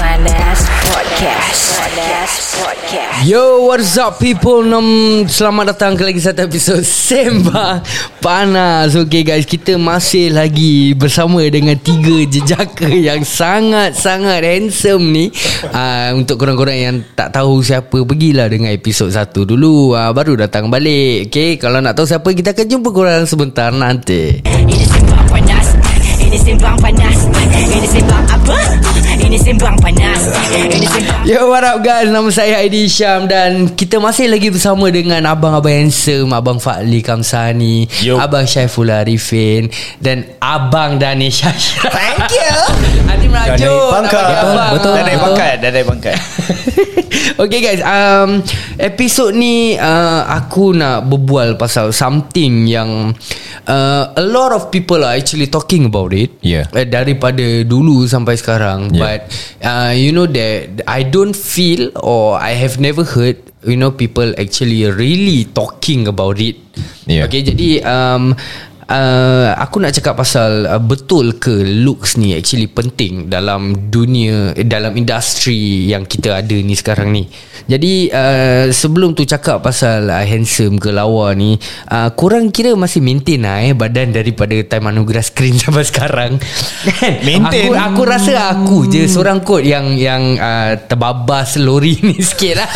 Panas Podcast Yo, what's up people? Nam, selamat datang ke lagi satu episod Sembang Panas. Okay guys, kita masih lagi bersama dengan tiga jejaka yang sangat-sangat handsome ni. Uh, Untuk korang-korang yang tak tahu siapa, pergilah dengan episod satu dulu. Uh, Baru datang balik. Okay, kalau nak tahu siapa, kita akan jumpa korang sebentar nanti. Panas Ini Simbang Panas. Ini Simbang apa? Ini Simbang Panas. Ini Simbang Yo what up guys? Nama saya Aidi Syam Dan kita masih lagi bersama dengan Abang-abang handsome Abang Fadli Kamsani Yo. Abang Syaiful Arifin Dan Abang Danish Thank you. Hati Dah merajuk naik pangkat. Nak bagi abang. Dah naik pangkat Dah naik pangkat. Okay guys um, Episod ni uh, Aku nak berbual pasal Something yang uh, A lot of people are actually talking about it Yeah. uh, Daripada dulu sampai sekarang Yeah. But uh, You know that I don't feel Or I have never heard You know people actually really talking about it Yeah. Okay jadi um, Uh, aku nak cakap pasal uh, betul ke looks ni actually penting dalam dunia eh, dalam industri yang kita ada ni sekarang ni. Jadi uh, sebelum tu cakap pasal uh, handsome ke lawa ni, uh, korang kira masih maintain lah eh badan daripada time anugerah screen sampai sekarang. Maintain? Aku, aku rasa aku je seorang kot yang yang uh, terbabas lori ni sikit lah.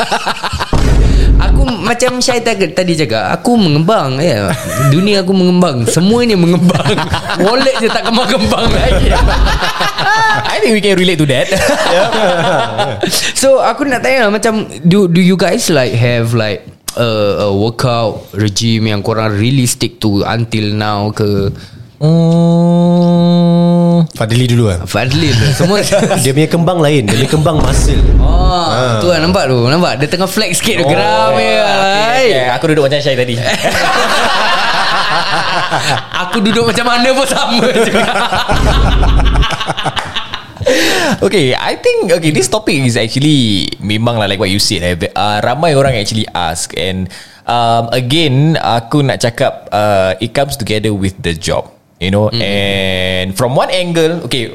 Aku macam Syai tadi, cakap Aku mengembang ya. Dunia aku mengembang. Semuanya mengembang. Wallet je tak kembang-kembang lagi. I think we can relate to that. So aku nak tanya Macam Do do you guys like Have like a, a workout regime Yang korang really stick to Until now ke Hmm. Fadli dulu kan Fadli tu Semua Dia punya kembang lain. Dia punya kembang muscle Oh, tu lah nampak tu? Nampak? Dia tengah flex sikit tu Geram ya. okay, okay. Aku duduk macam Syai tadi. Aku duduk macam mana pun sama juga Okay I think Okay this topic is actually Memang lah like what you said. Eh, uh, Ramai orang actually ask. And um, Again Aku nak cakap uh, It comes together with the job You know mm. And From one angle Okay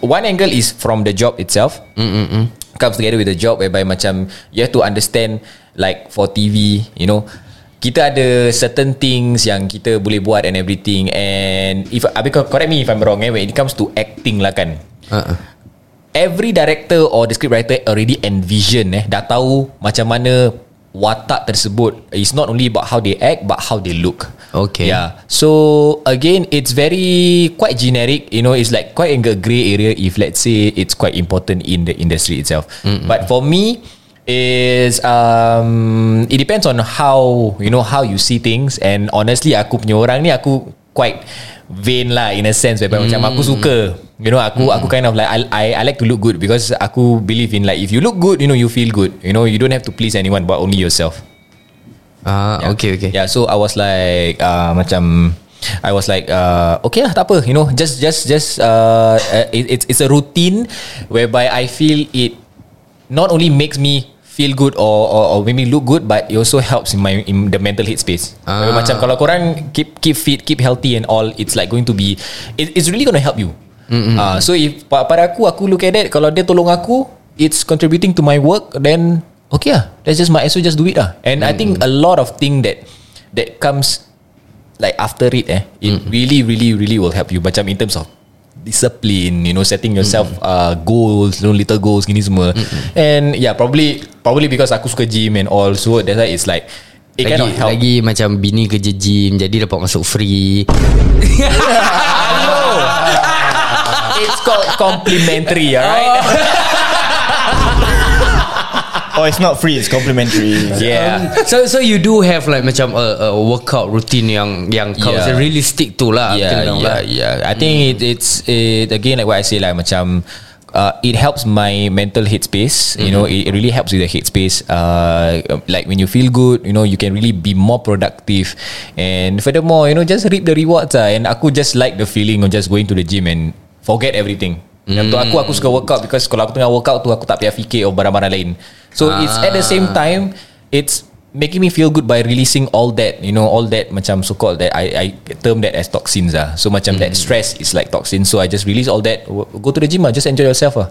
One angle is From the job itself Mm-mm. Comes together with the job Whereby macam You have to understand Like for TV You know kita ada certain things yang kita boleh buat and everything and if Abi correct me if I'm wrong eh when it comes to acting lah kan uh-uh. every director or the script writer already envision eh dah tahu macam mana watak tersebut is not only about how they act but how they look. Okay. yeah. So again it's very quite generic you know it's like quite in a grey area if let's say it's quite important in the industry itself. Mm but for me is um it depends on how you know how you see things. And honestly aku punya orang ni aku quite vain lah in a sense whereby mm. macam aku suka you know aku mm. aku kind of like I, I I like to look good because aku believe in like if you look good you know you feel good you know you don't have to please anyone but only yourself Ah, Yeah. okay okay. Yeah, so I was like uh, macam I was like uh, okay lah tak apa you know just just just uh, uh, it, it's it's a routine whereby I feel it not only makes me feel good or, or or make me look good but it also helps in my in the mental headspace. Ah. Macam kalau korang keep keep fit, keep healthy and all it's like going to be it, it's really going to help you. Mm-hmm. Uh, so if pa- pada aku aku look at that kalau dia tolong aku it's contributing to my work then okay lah let's just as well just do it lah. And mm-hmm. I think a lot of thing that that comes like after it eh it mm-hmm. really really really will help you macam in terms of discipline you know setting yourself mm-hmm. uh, goals you know, little goals gini semua. Mm-hmm. and yeah probably probably because aku suka gym and all so that's why it's like it lagi, help. lagi macam bini kerja gym Jadi dapat masuk free. It's called complimentary alright Oh it's not free It's complimentary yeah So so you do have like macam a, a workout routine yang yang kau Yeah. really stick to lah yeah, yeah, lah. yeah. I think it, it's it again like what I say like macam uh, it helps my mental headspace. You know, it, it really helps with the headspace. Uh, like when you feel good, you know, you can really be more productive. And furthermore, you know, just reap the rewards. Ah, and aku just like the feeling of just going to the gym and forget everything. Yang tu aku aku suka workout because kalau aku tengah workout tu aku tak payah fikir oh barang-barang lain. So it's at the same time it's making me feel good by releasing all that you know all that macam so called that I I term that as toxins ah. So macam that stress is like toxins. So I just release all that. Go to the gym ah, just enjoy yourself ah.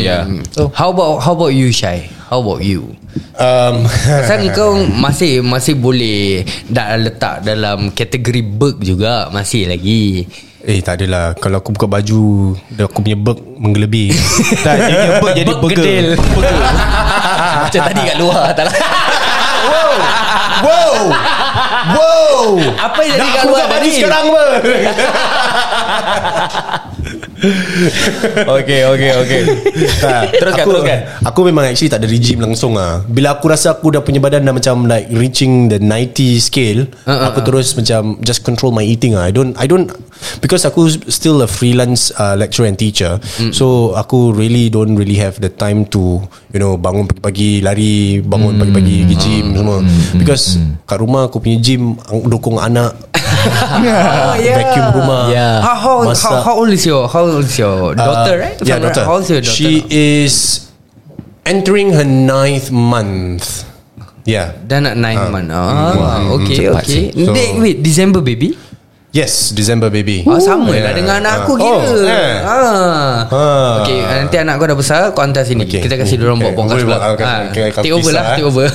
Yeah. So How about how about you Syai? How about you? um, Pasal kau masih masih boleh dah letak dalam kategori berg juga masih lagi. Eh tak adalah. Kalau aku buka baju dah Aku punya berg Menggelebih Tak dia punya berg jadi Berg burger. macam tadi kat luar tak lah. Wow. Wow. Apa yang jadi Dah kat aku luar buka baju tadi? sekarang apa okay, okay, okay. Tak, Teruskan, aku, teruskan. Aku memang actually tak ada regime langsung ah. Bila aku rasa aku dah punya badan dah macam like reaching the 90 scale, Uh, uh, aku terus macam just control my eating ah. I don't I don't because aku still a freelance uh, lecturer and teacher. Mm. So aku really don't really have the time to you know bangun pagi-pagi lari, bangun pagi-pagi pergi gym semua. Because kat rumah aku punya gym dukung anak. Oh, yeah. Vacuum rumah. Yeah. How how, how Masak. how old is your how old is your daughter right? If Yeah, right, daughter. How old is your daughter? She is entering her ninth month. Yeah. Dah nak 9 month ah, Okay cepat okay sih. So- wait December baby Yes, December baby. Oh, sama lah Yeah. dengan anak aku Ah. kira. Oh, eh. ah. Ah. Okay, nanti anak kau dah besar, kau hantar sini. Okay. Kita kasih diorang Okay. buat podcast pula. ah, Ah, okay, okay, take over lah, eh. take over.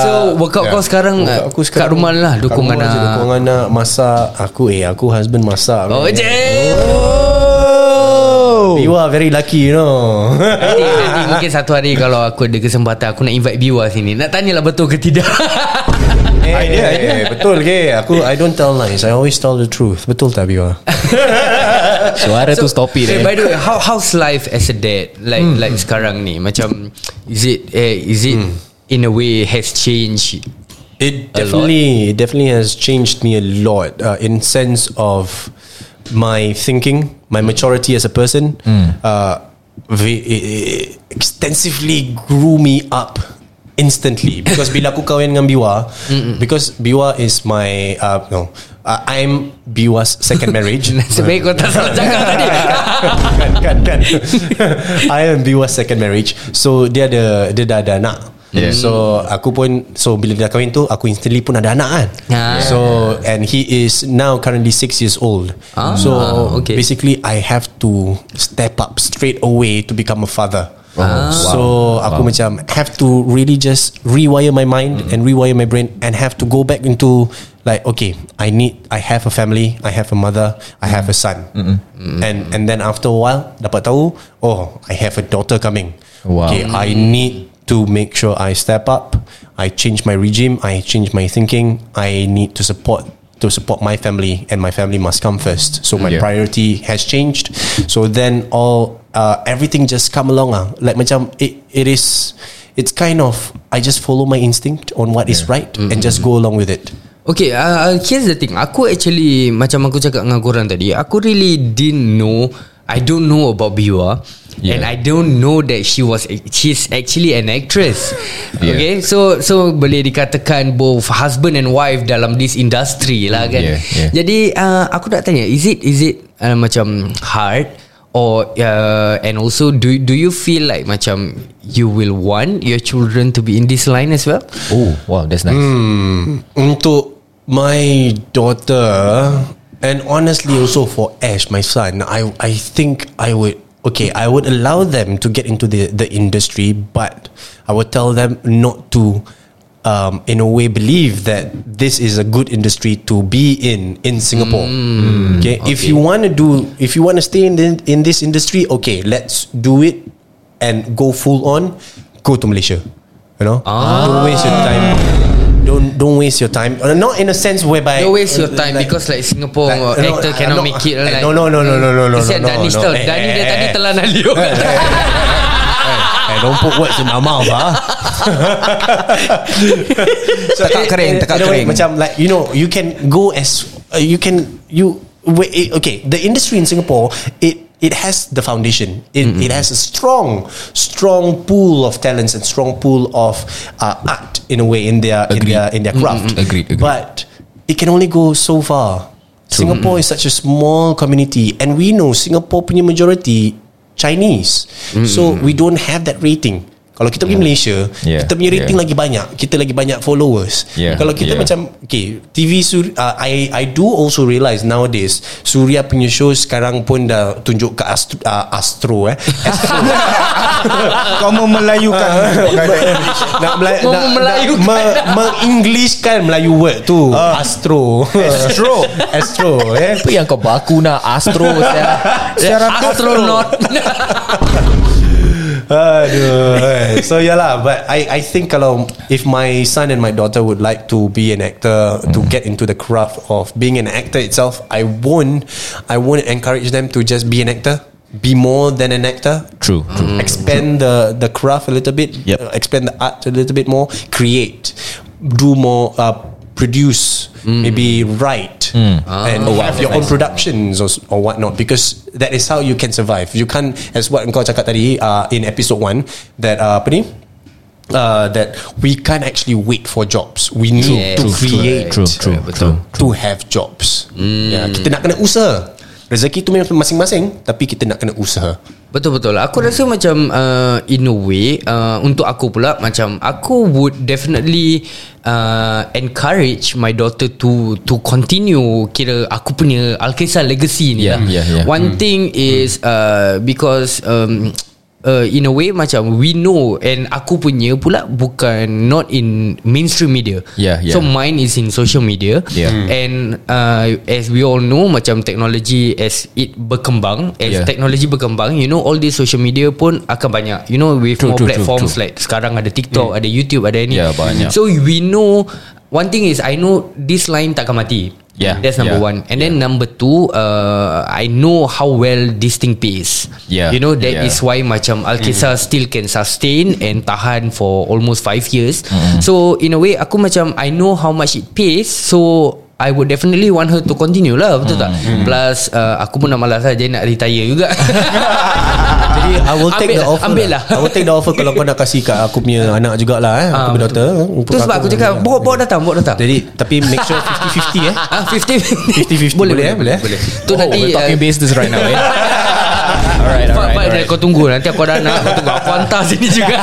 so, workout Yeah. kau sekarang Workout aku kat rumah lah, dukung anak. Dukung anak masak. Aku eh aku husband masak. Oh, je. You are very lucky, you know. Nanti, nanti mungkin satu hari kalau aku ada kesempatan aku nak invite Biwa sini. Nak tanyalah betul ke tidak. Idea, idea. Betul ke? Aku I don't tell lies. I always tell the truth. Betul tak Biwa? Suara tu stop it eh, eh. By the way how, How's life as a dad Like Hmm. like sekarang ni Macam Is it eh, Is it Hmm. In a way Has changed It definitely, it definitely has changed me a lot uh, in sense of my thinking, my maturity as a person. Uh, i- i- extensively grew me up instantly. Because bila aku kahwin dengan Biwa, because Biwa is my uh, no, uh, I'm Biwa's second marriage. Sebaik kau tak salah cakap tadi. Kan kan kan. I am Biwa's second marriage. So dia ada Dia dah ada anak. Yeah. So aku pun So bila dia kahwin tu Aku instantly pun ada anak kan. Ah. So And he is Now currently 6 years old. Ah, So okay. Basically I have to Step up straight away To become a father Ah. So aku macam Have to really just Rewire my mind mm. And rewire my brain And have to go back into Like okay I need I have a family I have a mother I mm. have a son. And and then after a while Dapat tahu Oh I have a daughter coming. Wow. Okay mm. I need to make sure I step up I change my regime I change my thinking I need to support to support my family and my family must come first. So my Yeah. priority has changed. So then all uh, everything just come along ah. like macam it, it is it's kind of I just follow my instinct on what is right and just go along with it Okay uh, Here's the thing Aku actually Macam aku cakap dengan korang tadi Aku really didn't know I don't know about Biwa Yeah. And I don't know that she was She's actually an actress Yeah. Okay So so boleh dikatakan Both husband and wife Dalam this industry lah kan Yeah, yeah. Jadi uh, Aku nak tanya Is it Is it uh, Macam hard Or uh, And also Do do you feel like Macam You will want Your children To be in this line as well? Oh wow that's nice. Hmm, untuk my daughter and honestly also for Ash my son I I think I would okay I would allow them to get into the the industry but I would tell them not to um, in a way believe that this is a good industry to be in in Singapore. Okay? if you want to do if you want to stay in the, in this industry okay let's do it and go full on go to Malaysia you know? Don't waste your time. Don't don't waste your time. Uh, not in a sense whereby Don't waste your time like- Because like Singapore like, no, Actor I'm cannot not- make it eh, like, no, no, no, no, no, no, no, Kesian no, Danish no. tau Eh, Dani eh, dia eh, tadi eh. telan Alio hey, don't put words in my mouth ah. so, Tekak kering, tekak way, kering. Macam like you know you can go as uh, you can you wait, okay the industry in Singapore it it has the foundation. It, it has a strong strong pool of talents and strong pool of uh, art in a way in their in their in their craft. Agreed, agreed. but it can only go so far. Singapore is such a small community and we know Singapore punya majority Chinese. So mm-hmm. we don't have that rating. Kalau kita pergi Malaysia, Yeah. kita punya rating Yeah. lagi banyak. Kita lagi banyak followers. Yeah. Kalau kita Yeah. macam okay, TV Sur uh, I I do also realise nowadays Surya punya show sekarang pun dah tunjuk ke Astro, uh, Astro eh. Astro. Kau mau melayukan nak Melayu nak, nak melayukan. me, mengenglishkan Melayu word tu Astro Astro Astro eh Apa yang kau baku nak Astro saya. Secara Astronaut Aduh eh. So yeah lah But I I think kalau If my son and my daughter Would like to be an actor To get into the craft Of being an actor itself I won't I won't encourage them To just be an actor. Be more than an actor. True, true. expand the the craft a little bit. Yep. uh, expand the art a little bit more. Create. Do more uh, produce maybe write and have your own productions or, or whatnot because that is how you can survive you can't as what engkau cakap tadi uh, in episode 1 that uh, apa ni Uh, that we can't actually wait for jobs. We need Yeah, to true, create true, true, betul. to have jobs. Yeah, kita nak kena usaha. Rezeki tu memang masing-masing, tapi kita nak kena usaha. Betul betul. Aku rasa macam uh, in a way uh, untuk aku pula macam aku would definitely uh, encourage my daughter to to continue kira aku punya Alkisah legacy ni. Yeah, lah. yeah, yeah. One thing is uh, because um, uh, in a way macam we know and aku punya pula bukan not in mainstream media. Yeah, yeah. So mine is in social media. Yeah. Hmm. And uh, as we all know macam teknologi as it berkembang, as Yeah. teknologi berkembang, you know all these social media pun akan banyak. You know with True, more true, true, platforms true. like sekarang ada TikTok, ada YouTube, ada ni. Yeah, banyak. So we know one thing is I know this line takkan mati. Yeah, That's number yeah, one. And then number two, uh, I know how well this thing pays. Yeah, You know that yeah. is why macam Alkisah still can sustain and tahan for almost five years. Mm-hmm. So in a way aku macam I know how much it pays. So I would definitely want her to continue lah Betul tak Mm-hmm. Plus uh, Aku pun dah malas saja Nak retire juga Jadi I will take Ambil the lah, offer ambil lah. I will take the offer Kalau kau nak kasih kat aku punya anak jugalah eh Aku Ah, punya daughter Tu sebab aku cakap Bawa, bawa datang Bawa datang Jadi Tapi make sure 50-50 eh Ah, 50 50-50 boleh, boleh, eh? boleh, Boleh, eh? Tu Oh, nanti we're talking uh, business right now. Eh? alright, alright, alright. Kau tunggu Nanti aku ada anak Kau tunggu Aku hantar sini juga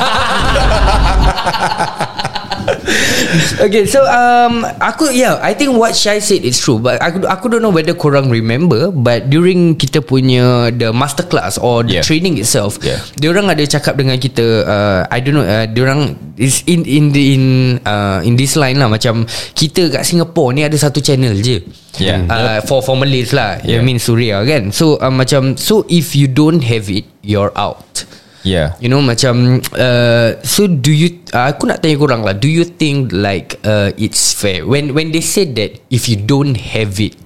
Okay so um, Aku yeah I think what Shai said is true But aku aku don't know whether korang remember But during kita punya The masterclass Or the Yeah. training itself Yeah. Diorang ada cakap dengan kita uh, I don't know uh, Diorang is in in the, in uh, in this line lah Macam Kita kat Singapore ni Ada satu channel je Yeah. uh, For for Malays lah yeah. I mean Suria kan So uh, macam So if you don't have it You're out Yeah. You know macam uh, So do you uh, Aku nak tanya korang lah Do you think like uh, It's fair When when they said that If you don't have it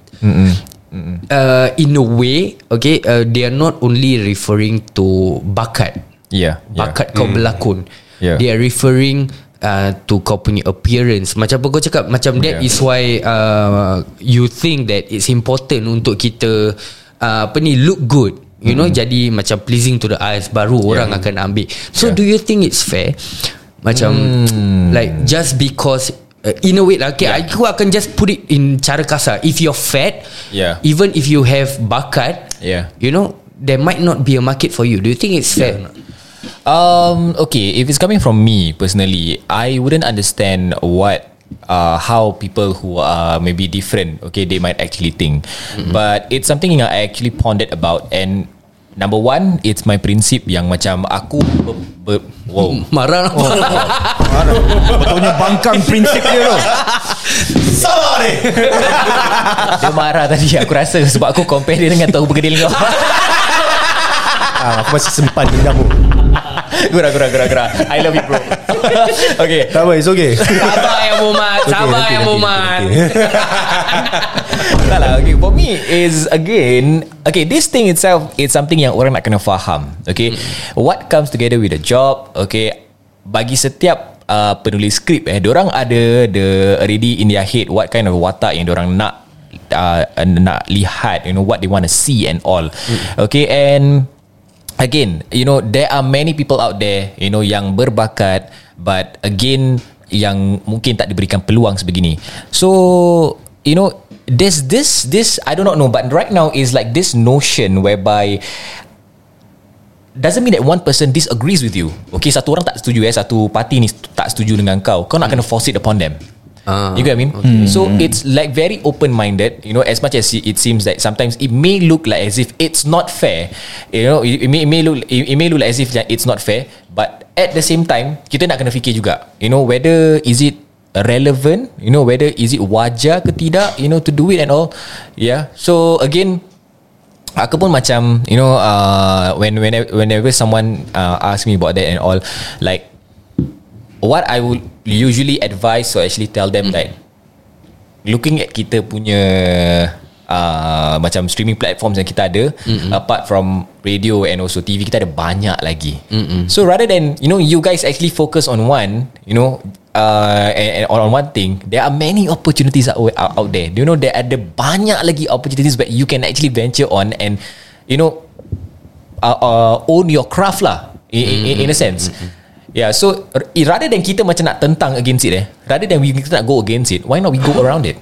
Uh, In a way Okay uh, They are not only referring to Bakat Yeah. yeah. Bakat kau berlakon Yeah. They are referring uh, To kau punya appearance Macam apa kau cakap Macam that Yeah. is why uh, You think that It's important Untuk kita uh, Apa ni Look good You know Jadi macam pleasing to the eyes Baru orang akan ambil So Yeah. do you think it's fair Macam Like just because uh, In a way lah okay, Yeah. Aku akan just put it In cara kasar If you're fat Yeah. Even if you have bakat Yeah. You know There might not be a market for you Do you think it's fair not? Um. Okay. If it's coming from me personally, I wouldn't understand what. Uh, how people who are maybe different, okay, they might actually think, but it's something yang I actually pondered about. And number one, it's my principle yang macam aku, ber, ber, wow, Marah apa? Betulnya bangkang prinsip dia tu Salah ni dia marah tadi. Aku rasa sebab aku compare dia dengan tahu bergedil kau. ah, Aku masih sempat dendam tu gurau, gurau, gurau, gurau. I love you, bro. okay. Tak apa it's okay. Sabar ya Muhammad. Sabar ya Muhammad. tak lah okay. For me is again okay this thing itself it's something yang orang nak kena faham okay? What comes together with the job okay? Bagi setiap uh, penulis skrip eh orang ada the already in their head what kind of watak yang orang nak uh, nak lihat you know what they want to see and all. Okay and again you know there are many people out there you know yang berbakat but again yang mungkin tak diberikan peluang sebegini so you know there's this this I do not know but right now is like this notion whereby doesn't mean that one person disagrees with you. Okay, satu orang tak setuju eh, satu parti ni tak setuju dengan kau. Kau nak kena force it upon them. Ah, you get what I mean? So it's like very open-minded. You know, as much as it seems that sometimes it may look like as if it's not fair. You know, it, it may, it may look it, it may look like as if it's not fair. But at the same time, kita nak kena fikir juga. You know, whether is it relevant? You know, whether is it wajar ke tidak? You know, to do it and all. Yeah. So again, aku pun macam you know uh, when whenever, whenever someone uh, ask me about that and all like what I would usually advise or actually tell them like looking at kita punya uh, macam streaming platforms yang kita ada mm-hmm. apart from radio and also TV kita ada banyak lagi. Mm-hmm. so rather than you know you guys actually focus on one you know uh, and, and on one thing there are many opportunities out, out, out there. You know there ada banyak lagi opportunities that you can actually venture on and you know uh, uh, own your craft lah in, in, in a sense Yeah, so r- rather than kita macam nak tentang against it eh, rather than we kita nak go against it, why not we go around it?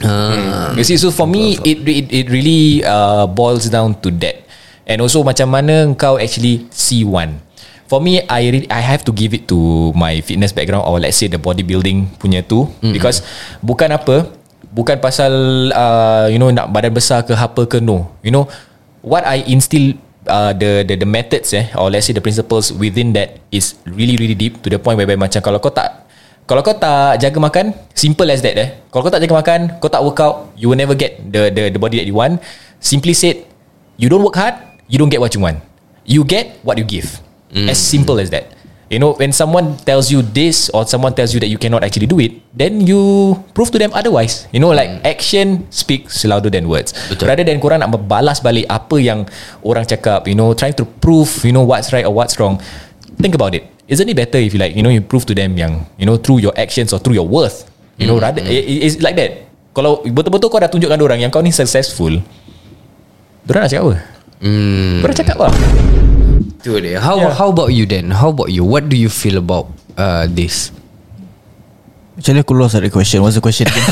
Ah. You see, so for me, it it, it really uh, boils down to that, and also macam mana kau actually see one. For me, I really, I have to give it to my fitness background or let's say the bodybuilding punya tu mm-hmm. because bukan apa, bukan pasal uh, you know nak badan besar ke apa ke no, you know what I instill uh, the the the methods eh or let's say the principles within that is really really deep to the point whereby macam kalau kau tak kalau kau tak jaga makan simple as that eh. Kalau kau tak jaga makan kau tak work out you will never get the the the body that you want. Simply said you don't work hard you don't get what you want. You get what you give. As simple as that you know when someone tells you this or someone tells you that you cannot actually do it then you prove to them otherwise. You know like action speaks louder than words. Betul. rather than korang nak balas balik apa yang orang cakap you know trying to prove you know what's right or what's wrong think about it. Isn't it better if you like you know you prove to them yang you know through your actions or through your worth? You know rather it, it's like that. Kalau betul-betul kau dah tunjukkan orang yang kau ni successful Diorang nak cakap apa? Hmm. Korang cakap lah Tu dia. How Yeah. how about you then? How about you? What do you feel about uh, this? Macam mana aku lost that question What's the question again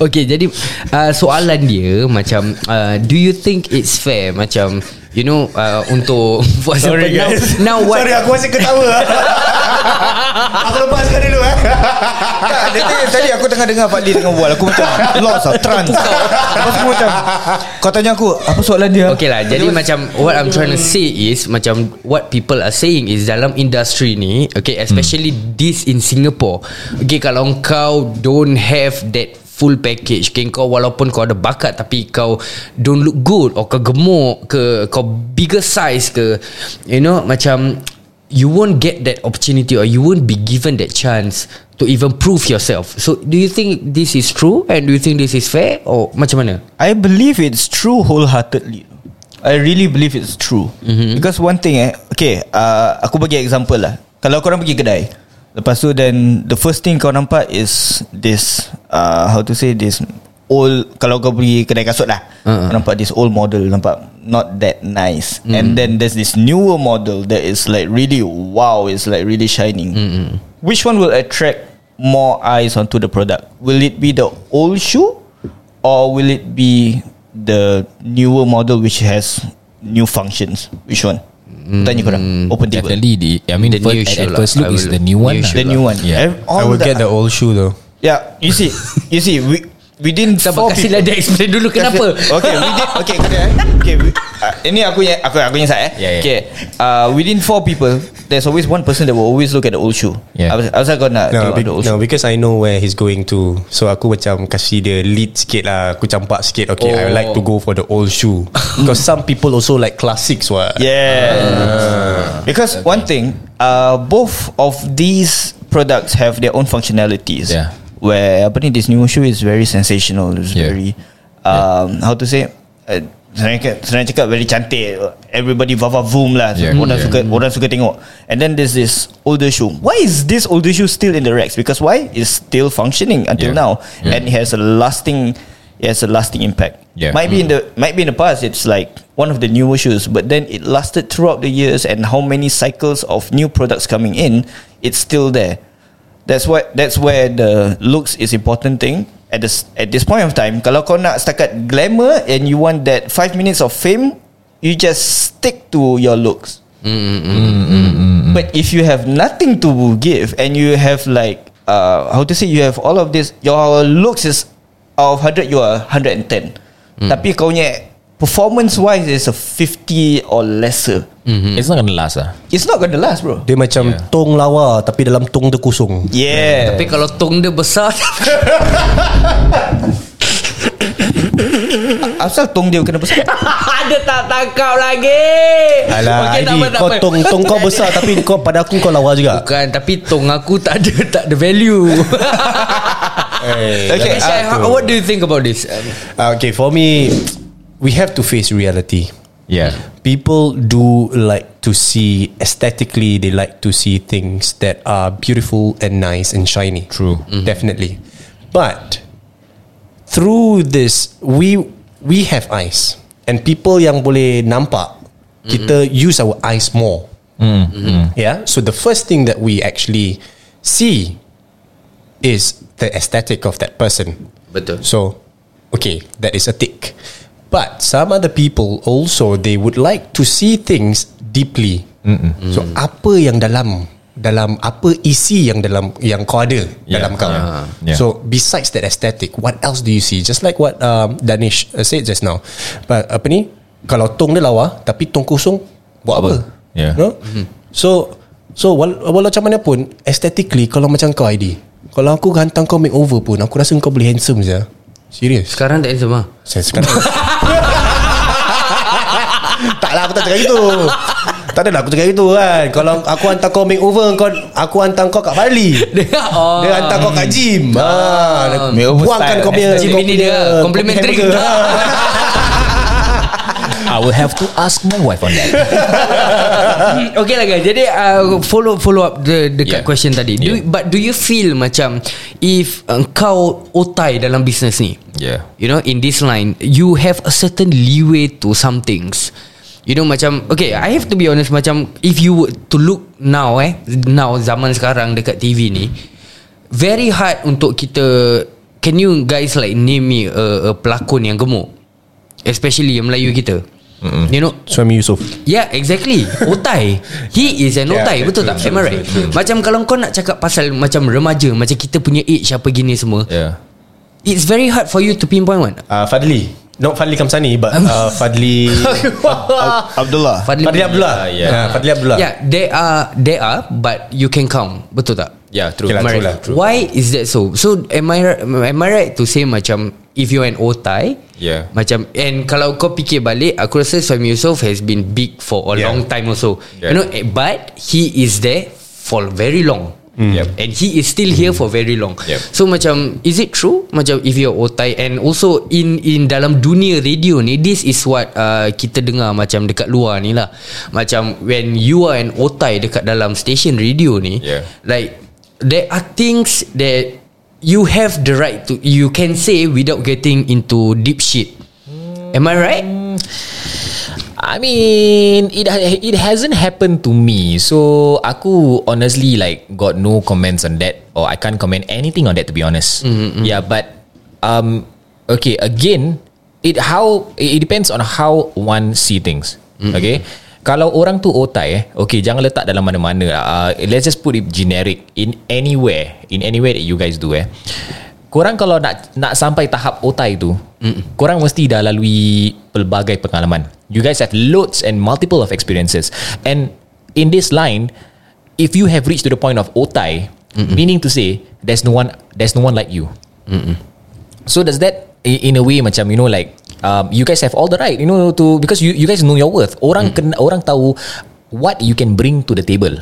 okay, jadi uh, soalan dia macam uh, do you think it's fair macam you know uh, untuk for example now, now what Sorry aku masih ketawa. Aku lepaskan dulu eh. Tak, dia, tadi- Tadi aku tengah dengar Fadli tengah bual. Aku macam Lost lah Trans. Lepas aku macam Kau tanya aku Apa soalan dia? Okay lah Jadi macam What I'm trying to say is Macam What people are saying is Dalam industri ni Okay especially this in Singapore Okay kalau kau Don't have that Full package okay, Kau walaupun kau ada bakat Tapi kau Don't look good Or kau gemuk ke Kau bigger size ke You know Macam You won't get that opportunity Or you won't be given that chance To even prove yourself So do you think This is true And do you think this is fair Or macam mana I believe it's true wholeheartedly. I really believe it's true. Mm-hmm. Because one thing eh, okay, uh, aku bagi example lah. Kalau korang pergi kedai, lepas tu then the first thing kau nampak is this, uh, how to say this old. Kalau kau pergi kedai kasut lah, Uh-uh. kau nampak this old model, nampak not that nice. Mm. And then there's this newer model that is like really wow, it's like really shining. Mm-hmm. Which one will attract more eyes onto the product? Will it be the old shoe? or will it be the newer model which has new functions? Which one? Tanya korang. Open table. Definitely the, I mean The the new first, at, at lah. first look I is will- the new one new lah. The new one. Yeah. Ev- all I would the- get the old shoe though. Yeah, you see, you see, we within Sabar kasihlah people. dia explain dulu kenapa Okay, within, okay, kena eh. Okay, we, uh, ini aku yang aku aku yang saya eh. Yeah, yeah. Okay, uh, within four people, there's always one person that will always look at the old shoe. Yeah. Asal kau nak No, tengok be, the old no, shoe? because I know where he's going to. So aku macam kasih dia lead sikit lah. Aku campak sikit. Okay, I Oh. like to go for the old shoe. Because some people also like classics. What? Yeah. Because one thing, uh, both of these products have their own functionalities. Yeah. Where apa ni this new shoe is very sensational. It's Yeah. very um, how to say uh, senang cakap, senang cakap very cantik. Everybody vava voom lah. Yeah. Orang Yeah. suka orang suka tengok. And then there's this older shoe. Why is this older shoe still in the racks? Because why? It's still functioning until Yeah. now, Yeah. and it has a lasting. It has a lasting impact. Yeah. Might be in the might be in the past. It's like one of the newer shoes, but then it lasted throughout the years, and how many cycles of new products coming in, it's still there. That's what that's where the looks is important thing. At this at this point of time, kalau kau nak setakat glamour and you want that five minutes of fame, you just stick to your looks. Mm, But if you have nothing to give and you have like uh, how to say you have all of this, your looks is out of 100 you are 110. Tapi kau punya performance wise is a 50 or lesser. It's not gonna last lah It's not gonna last, bro. Dia macam Yeah. tong lawa Tapi dalam tong dia kosong Yeah. Tapi kalau tong dia besar Asal tong dia kena besar. Dia tak tangkap lagi Alah Okey, tak Aidi apa, tak Kau apa. tong Tong kau besar Tapi kau pada aku kau lawa juga Bukan Tapi tong aku tak ada Tak ada value Eh, Okay Okay, Syai, uh, What do you think about this Uh, okay, for me, we have to face reality. Yeah People do like to see aesthetically. They like to see things that are beautiful and nice and shiny. True. Mm-hmm. definitely. But through this, we we have eyes, and people yang boleh nampak, mm-hmm. kita use our eyes more. Mm, mm-hmm. mm. Yeah. So the first thing that we actually see is the aesthetic of that person. Betul So, okay, that is a tick. But some other people also they would like to see things deeply. So apa yang dalam dalam apa isi yang dalam yang kau ada Yeah. dalam kau. Ah. Yeah. So besides that aesthetic, what else do you see? Just like what um, Danish uh, said just now. But apa ni? Kalau tong dia lawa tapi tong kosong buat apa? Yeah. No? So so wal- walau macam mana pun aesthetically kalau macam kau ID. Kalau aku hantar kau makeover pun aku rasa kau boleh handsome je. Serius. Sekarang tak handsome lah Saya sekarang Tak lah aku tak cakap gitu Tak adalah aku cakap gitu kan Kalau aku hantar kau makeover kau, Aku hantar kau kat Fadli oh. Dia hantar kau kat gym ah, Makeover Buangkan kau punya Gym ini dia, complimentary. I will have to ask my wife on that Okay lah guys Jadi uh, follow follow up the dekat Yeah. question tadi. Do, Yeah. But do you feel macam if uh, kau otai dalam business ni, Yeah you know in this line, you have a certain leeway to some things. You know macam Okay I have to be honest Macam If you were to look now eh Now zaman sekarang Dekat TV ni Very hard untuk kita Can you guys like Name me a, a pelakon yang gemuk? Especially yang Melayu kita. Mm You know? Suami Yusof. Yeah exactly. Otai. He is an Yeah, otai Betul tak? True, Am I right? true, true. Macam kalau kau nak cakap Pasal macam remaja Macam kita punya age Apa gini semua Yeah. It's very hard for you To pinpoint one. Uh, Fadli Not Fadli Kamsani But uh, Fadli Abdullah. Fadli, Fadli Abdullah Yeah, yeah. Ah, Fadli Abdullah Yeah there are There are But you can count Betul tak Yeah true Okay lah, true lah, true. Why is that so So am I Am I right to say macam If you're an otai Yeah. Macam And kalau kau fikir balik Aku rasa Suami Yusof Has been big For a Yeah. long time also Yeah. You know eh, But He is there For very long Yep. And he is still here for very long Yep. So macam Is it true Macam if you're otai And also In in dalam dunia radio ni This is what uh, Kita dengar macam Dekat luar ni lah Macam When you are an otai Dekat dalam station radio ni Yeah. Like There are things that You have the right to You can say Without getting into Deep shit Am I right? I mean it ha- it hasn't happened to me. So aku honestly like got no comments on that or I can't comment anything on that to be honest. Yeah but um okay again it how it depends on how one see things okay? kalau orang tu otai eh okay jangan letak dalam mana-mana. Uh, let's just put it generic in anywhere in anywhere that you guys do eh korang kalau nak nak sampai tahap otai tu mm. korang mesti dah lalui pelbagai pengalaman you guys have loads and multiple of experiences and in this line if you have reached to the point of otai Mm-mm. meaning to say there's no one there's no one like you So does that in a way macam you know like um, you guys have all the right you know to because you you guys know your worth. Orang kena, orang tahu what you can bring to the table.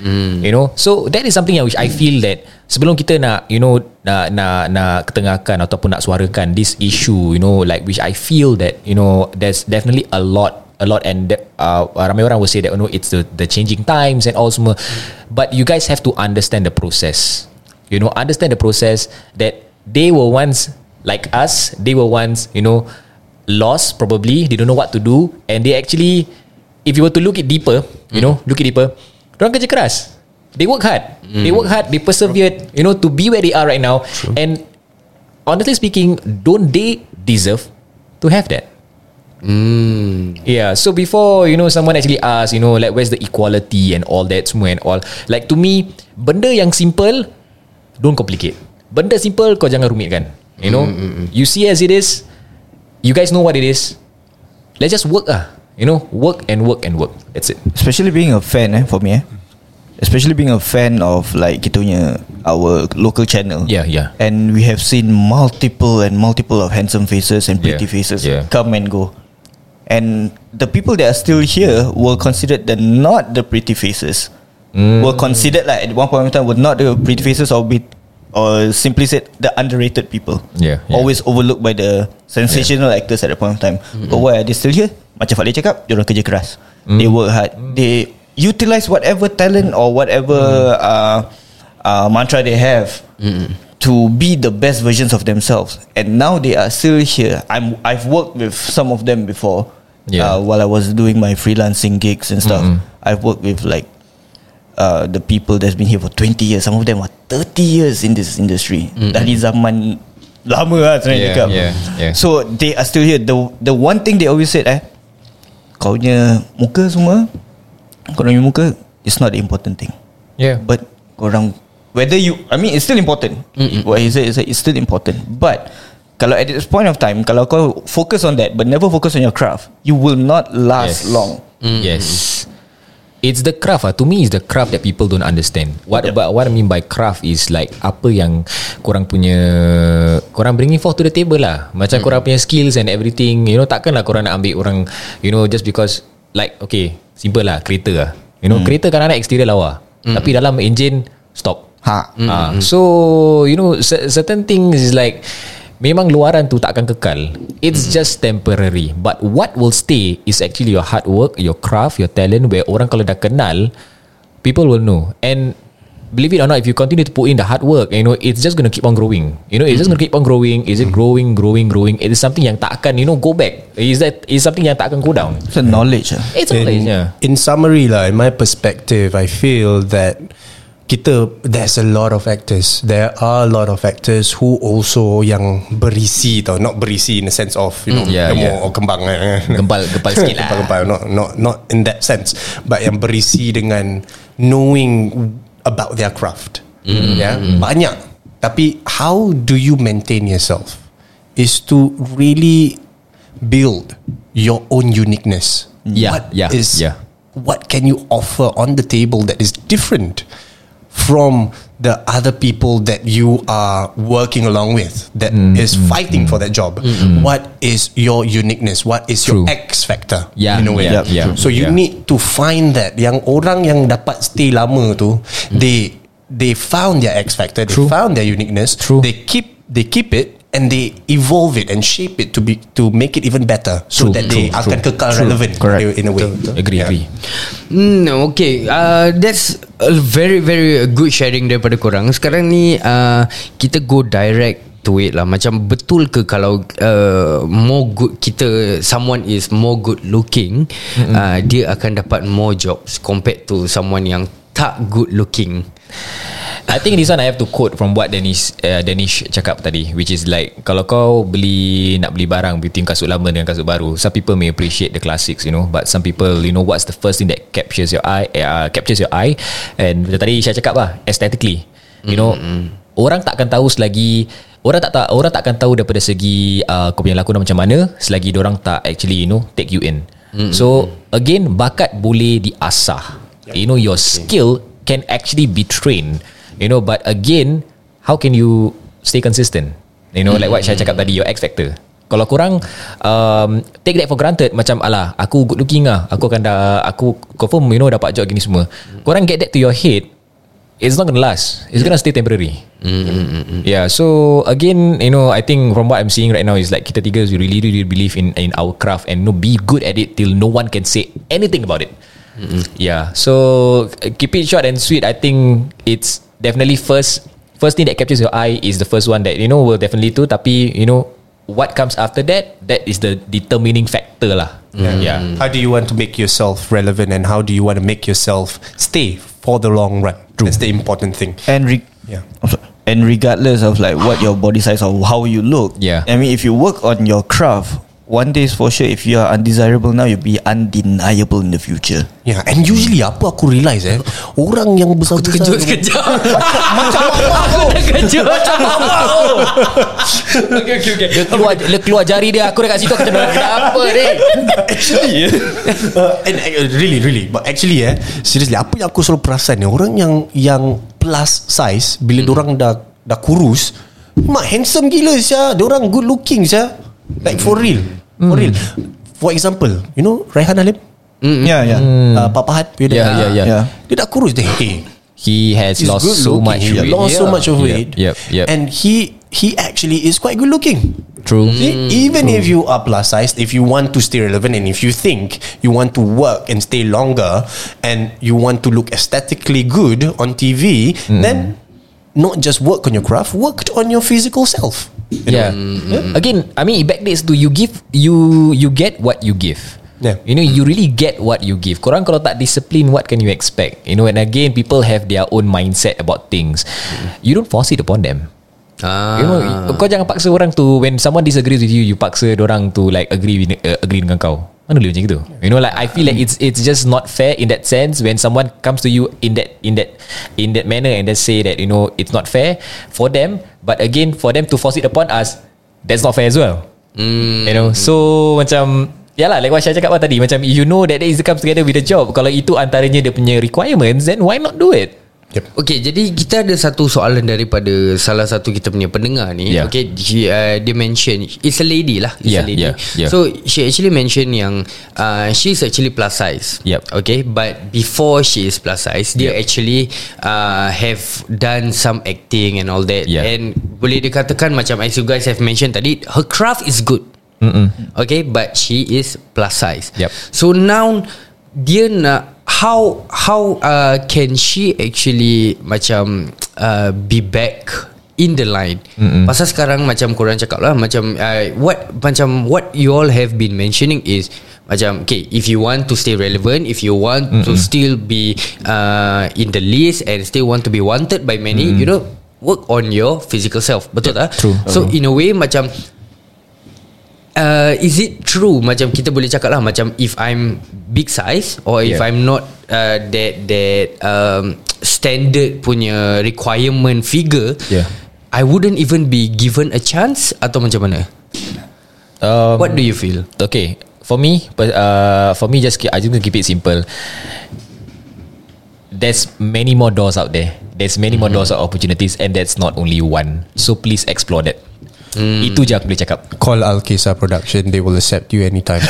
You know? So that is something yang which I feel that Sebelum kita nak You know Nak nak, nak ketengahkan Ataupun nak suarakan This issue You know Like which I feel that You know There's definitely a lot A lot and uh, Ramai orang will say that you know, It's the, the changing times And all semua. But you guys have to understand the process. You know Understand the process That They were once Like us They were once You know Lost probably They don't know what to do And they actually If you were to look it deeper You know Look it deeper Orang kerja keras They work hard They work hard They persevered You know To be where they are right now And Honestly speaking Don't they deserve To have that Hmm. Yeah, so before you know someone actually ask, you know, like where's the equality and all that semua and all. Like to me, benda yang simple, don't complicate. Benda simple kau jangan rumitkan. You know, you see as it is, you guys know what it is. Let's just work ah. You know, work and work and work. That's it. Especially being a fan eh for me eh. Especially being a fan of like kita punya our local channel. Yeah, yeah. And we have seen multiple and multiple of handsome faces and pretty Yeah, faces yeah. come and go. And the people that are still here were considered the not the pretty faces. Mm. Were considered like at one point in time were not the pretty faces or be or simply said the underrated people. Yeah, yeah. Always overlooked by the sensational actors at that point in time. But why are they still here? Macam Fadli cakap, dia orang kerja keras. Mm. They work hard. They utilize whatever talent or whatever Mm. uh, uh, mantra they have to be the best versions of themselves. And now they are still here. I'm I've worked with some of them before. Yeah. Uh, while I was doing my freelancing gigs and stuff, I've worked with like uh, the people that's been here for 20 years. Some of them are 30 years in this industry. Dari zaman lama lah sebenarnya Yeah, cakap. yeah, yeah. So they are still here. The the one thing they always said eh, kau punya muka semua, kau punya muka is not the important thing. Yeah. But korang whether you I mean it's still important. What he said is it's still important. But kalau at this point of time kalau kau focus on that but never focus on your craft, you will not last Yes. long. Yes. It's the craft ah. To me, it's the craft that people don't understand. What Yep. but what I mean by craft is like apa yang korang punya korang bringing forth to the table lah. Macam korang punya skills and everything. You know, takkanlah korang nak ambil orang. You know, just because like okay, simple lah kereta lah. You know, kereta kan ada exterior lawa. Tapi dalam engine stop. Ha. Ah, so you know cer- certain things is like memang luaran tu takkan kekal. It's just temporary. But what will stay is actually your hard work, your craft, your talent. Where orang kalau dah kenal, people will know. And believe it or not, if you continue to put in the hard work, you know it's just gonna keep on growing. You know it's just gonna keep on growing. Is it growing, growing, growing? It is something yang tak akan you know go back. Is that is something yang tak akan go down. It's a knowledge. ah. It's always in, yeah. in summary lah, in my perspective, I feel that kita there's a lot of actors. There are a lot of actors who also yang berisi tau, not berisi in the sense of you know, Mm, yeah, gemuk yeah. or kembang. eh. Gempal gempal sikit lah. Gempal-gempal, not not not in that sense, but yang berisi dengan knowing about their craft. Mm. Yeah, banyak. Tapi how do you maintain yourself? Is to really build your own uniqueness. Yeah, What yeah, is- yeah. What can you offer on the table that is different from the other people that you are working along with that Mm, is fighting for that job? What is your uniqueness? What is True. your X factor? Yeah, in a way. yeah, yeah, So you yeah. need to find that. Yang orang yang dapat stay lama tu, they they found their X factor. They True. found their uniqueness. True. They keep they keep it and they evolve it and shape it to be to make it even better so True, that they true, akan true. kekal True. relevant Correct. in a way. Agree, Yeah. agree. Hmm, okay. Uh, that's a very very good sharing daripada korang. Sekarang ni uh, kita go direct to it lah. Macam betul ke kalau uh, more good kita someone is more good looking, mm-hmm. uh, dia akan dapat more jobs compared to someone yang tak good looking. I think this one I have to quote from what Danish uh, Danish cakap tadi which is like kalau kau beli nak beli barang between kasut lama dengan kasut baru some people may appreciate the classics you know but some people you know what's the first thing that captures your eye uh, captures your eye? And macam tadi saya cakap lah aesthetically you know mm-hmm. orang takkan tahu selagi orang tak tak orang takkan tahu daripada segi uh, kau punya lakonan macam mana selagi orang tak actually you know take you in. Mm-hmm. so again bakat boleh diasah. You know your skill can actually be trained you know but again how can you stay consistent? You know like what saya cakap tadi your X factor. Kalau korang um, take that for granted. Macam alah aku good looking lah. Aku akan dah aku confirm you know dapat job gini semua. Korang get that to your head it's not gonna last. It's gonna stay temporary. Yeah so again you know I think from what I'm seeing right now is like kita tiga we really really believe in in our craft and you know, be good at it till no one can say anything about it. Yeah. So keep it short and sweet. I think it's definitely first first thing that captures your eye is the first one that you know will definitely do. Tapi you know what comes after that that is the determining factor lah. Yeah. How do you want to make yourself relevant and how do you want to make yourself stay for the long run? That's the important thing. And re- Yeah. and regardless of like what your body size or how you look, Yeah. I mean, if you work on your craft, one day is for sure if you are undesirable now you'll be undeniable in the future. Yeah, and usually apa aku realise eh, orang yang besar-besar Terkejut sekejap Macam Aku terkejut. Macam Okay okay okay. Dia keluar, dia keluar jari dia. Aku dekat situ Aku macam Kenapa ni? Uh, and, uh, really really but actually eh seriously apa yang aku selalu perasan ni orang yang yang plus size bila hmm. orang dah dah kurus mak handsome gila sia. Orang good looking sia like for real. For real. For example you know Raihan Halim? Yeah, yeah. uh, Papa Hat Yeah, yeah, yeah. Yeah. dia dah kurus deh hey, He has he's lost so much he weight. lost so much of Yep, weight. Yep yep. And he he actually is quite good looking. True. See, even if you are plus size, if you want to stay relevant and if you think you want to work and stay longer and you want to look aesthetically good on TV, then not just work on your craft, work on your physical self. Yeah. know? Again, I mean, it back dates to you give you you get what you give. Yeah. You know, you really get what you give. Korang kalau tak discipline, what can you expect? You know, and again, people have their own mindset about things. You don't force it upon them. Ah. You know, kau jangan paksa orang tu when someone disagrees with you, you paksa orang to like agree with, uh, agree dengan kau. Mana boleh macam gitu? You know, like I feel like it's it's just not fair in that sense when someone comes to you in that in that in that manner and they say that you know it's not fair for them, but again for them to force it upon us, that's not fair as well. You know, so macam Yalah like what Syah cakap tadi Macam you know that it comes together with the job Kalau itu antaranya dia punya requirements Then why not do it? Okay jadi kita ada satu soalan daripada salah satu kita punya pendengar ni Yeah. Okay she, uh, dia mention It's a lady lah It's Yeah, a lady yeah, yeah. So she actually mention yang uh, She's actually plus size Yep. Okay But before she is plus size Dia Yep. actually uh, Have done some acting and all that Yeah. And boleh dikatakan macam As you guys have mentioned tadi Her craft is good Mm-mm. Okay But she is plus size Yep. So now Dia nak How How uh, Can she actually Macam uh, Be back In the line Mm-mm. Pasal sekarang Macam korang cakap lah Macam uh, What Macam What you all have been mentioning is Macam Okay If you want to stay relevant If you want Mm-mm. to still be uh, In the list And still want to be wanted by many mm. You know Work on your physical self Betul tak? true. So in a way Macam uh, is it true macam kita boleh cakap lah macam if I'm big size or if Yeah. I'm not uh, that that um, standard punya requirement figure Yeah. I wouldn't even be given a chance atau macam mana? Um, what do you feel? Okay For me uh, For me just I just gonna keep it simple. There's many more doors out there. There's many more doors of opportunities And that's not only one. So please explore that Itu je aku boleh cakap. Call Alkisa Production, they will accept you anytime.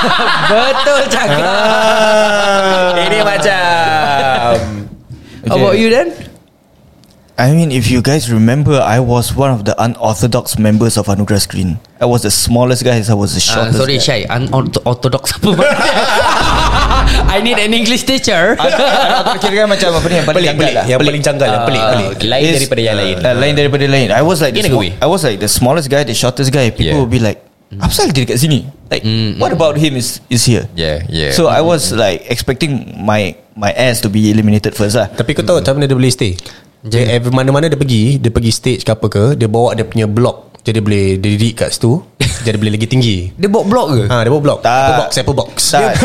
betul cakap. Ini macam. How about you then I mean, if you guys remember, I was one of the unorthodox members of Anugerah Screen. I was the smallest guy. I was the shortest. uh, shortest. sorry guy. Syai unorthodox apa I need an English teacher Aku kira macam apa ni yang paling pelik, janggal lah. Yang paling janggal, yang ah, pelik, pelik. Lain Is- daripada yang uh, lain Uh, lain daripada lain. I was like the In a small, good way. I was like the smallest guy, the shortest guy. People Yeah. would be like, mm. apa pasal dia dekat sini? Like, mm, mm. what about him is is here? Yeah yeah So I was like expecting my my ass to be eliminated first lah. Tapi kau tahu macam mana dia boleh stay? Dia every mana-mana dia pergi, dia pergi stage ke apa ke, dia bawa dia punya block. Jadi dia boleh dia diri kat situ, Jadi boleh lagi tinggi. Dia buat blok ke? Ha, dia buat blok Tak. Apple box, Apple box. Tak.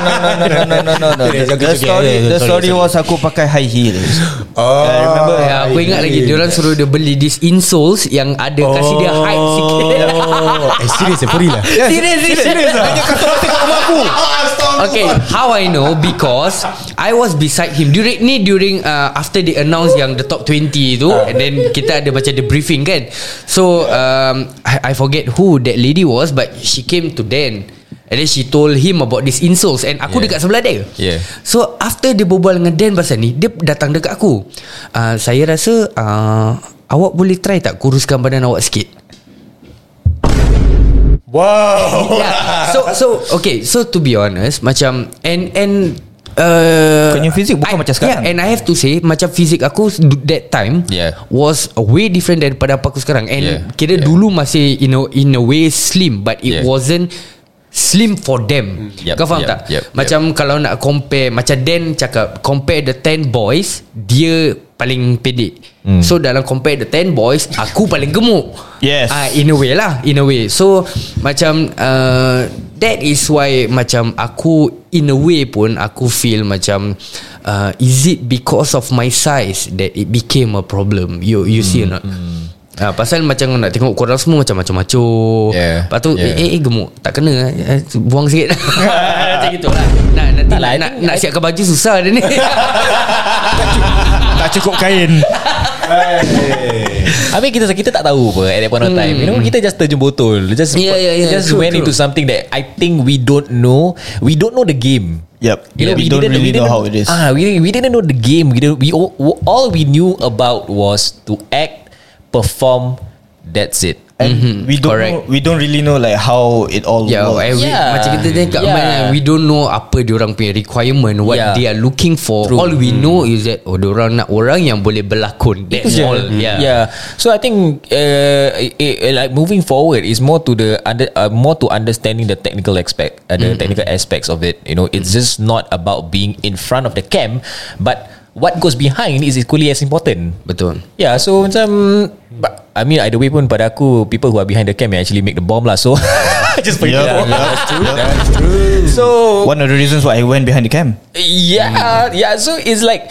No, no, no, no, no, no, no, no. The, story, the story was aku pakai high heels Oh. Remember. Ya, Aku ingat lagi Dia orang suruh dia beli this insoles Yang ada kasih dia height sikit. Eh, serius, eh, perilah Serius, serius lah Dia kata aku. Okay, how I know? Because I was beside him. During ni during uh, After they announce Yang the top 20 tu And then kita ada macam The briefing kan? So um, I, I forget who That lady was But she came to Dan And then she told him About these insoles And aku Yeah. dekat sebelah dia Yeah. So after dia berbual dengan Dan pasal ni Dia datang dekat aku uh, Saya rasa uh, Awak boleh try tak Kuruskan badan awak sikit Wow. yeah. So so okay. So to be honest, macam and and uh, Kau fizik bukan I, macam sekarang. Yeah, and I have to say macam fizik aku that time Yeah. was way different daripada apa aku sekarang. And Yeah. kira Yeah. dulu masih in a in a way slim, but it Yeah. wasn't slim for them. Yup, Kau faham yup, tak? yup, macam kalau nak compare macam Dan cakap compare the 10 boys, dia paling pendek. Hmm. So dalam compare the 10 boys, aku paling gemuk. Yes. Ah in a way lah, in a way. So macam uh, that is why macam aku in a way pun aku feel macam uh, is it because of my size that it became a problem? You you see or not? Ah, pasal macam nak tengok korang semua macam macam-macam. Yeah, Lepas tu yeah. eh, eh, eh gemuk Tak kena eh, Buang sikit Macam gitu lah Nak, nanti Tak lah, nak, nak siapkan baju susah dia ni Tak cukup kain I mean kita kita tak tahu apa at that point of time. You know kita just terjun botol. Just Yeah, yeah, yeah. just True, went true. into something that I think we don't know. We don't know the game. Yep You know, We don't really know didn't- how it is Ah, we we didn't know the game. We didn't, we all, all we knew about was to act, perform. That's it. And we don't correct. know, we don't really know like how it all Yeah, works. every, Yeah. Macam kita cakap Yeah. yeah. We don't know Apa diorang punya requirement What Yeah. they are looking for True. All we know is that Oh diorang nak orang Yang boleh berlakon That's je. all Yeah, yeah. So I think uh, it, it, like moving forward is more to the under, uh, more to understanding the technical aspect, uh, the technical aspects of it. You know, it's just not about being in front of the cam, but what goes behind is equally as important. Betul Yeah, so macam but, I mean either way pun pada aku people who are behind the cam actually make the bomb lah. So just forget Yeah, that. yeah, that's true. That's So One of the reasons why I went behind the cam Yeah, yeah. So it's like,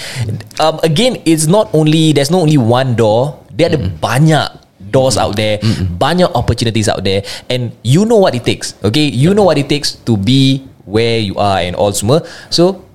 um, again, it's not only there's not only one door. There ada banyak doors out there, banyak opportunities out there, and you know what it takes. Okay, you know what it takes to be where you are and all semua. So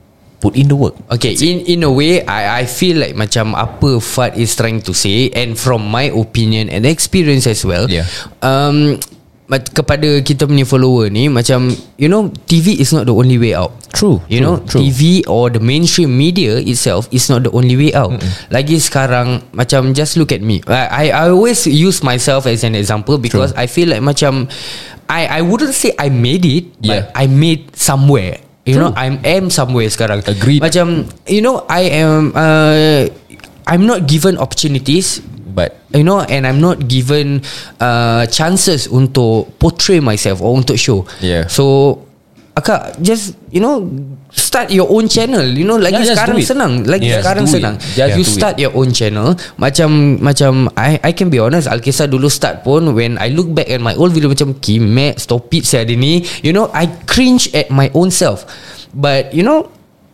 put in the work. Okay, in in a way, I I feel like macam apa Fad is trying to say, and from my opinion and experience as well, Yeah. um, kepada kita punya follower ni, macam you know, TV is not the only way out. True, You true, know, true. TV or the mainstream media itself is not the only way out. Lagi sekarang, macam just look at me. I I, always use myself as an example because I feel like macam I I wouldn't say I made it, Yeah. but I made somewhere. You know, I am somewhere sekarang. Agreed. Macam you know, I am. Uh, I'm not given opportunities, But you know, and I'm not given uh, chances untuk portray myself or untuk show. Yeah. So, akak just you know start your own channel. You know, lagi Yeah, sekarang senang. Lagi Yes, sekarang senang. Just you do it. start your own channel. Macam macam I I can be honest. Alkisah dulu start pun when I look back at my old video macam kimek stop it saya ni. You know, I cringe at my own self. But you know,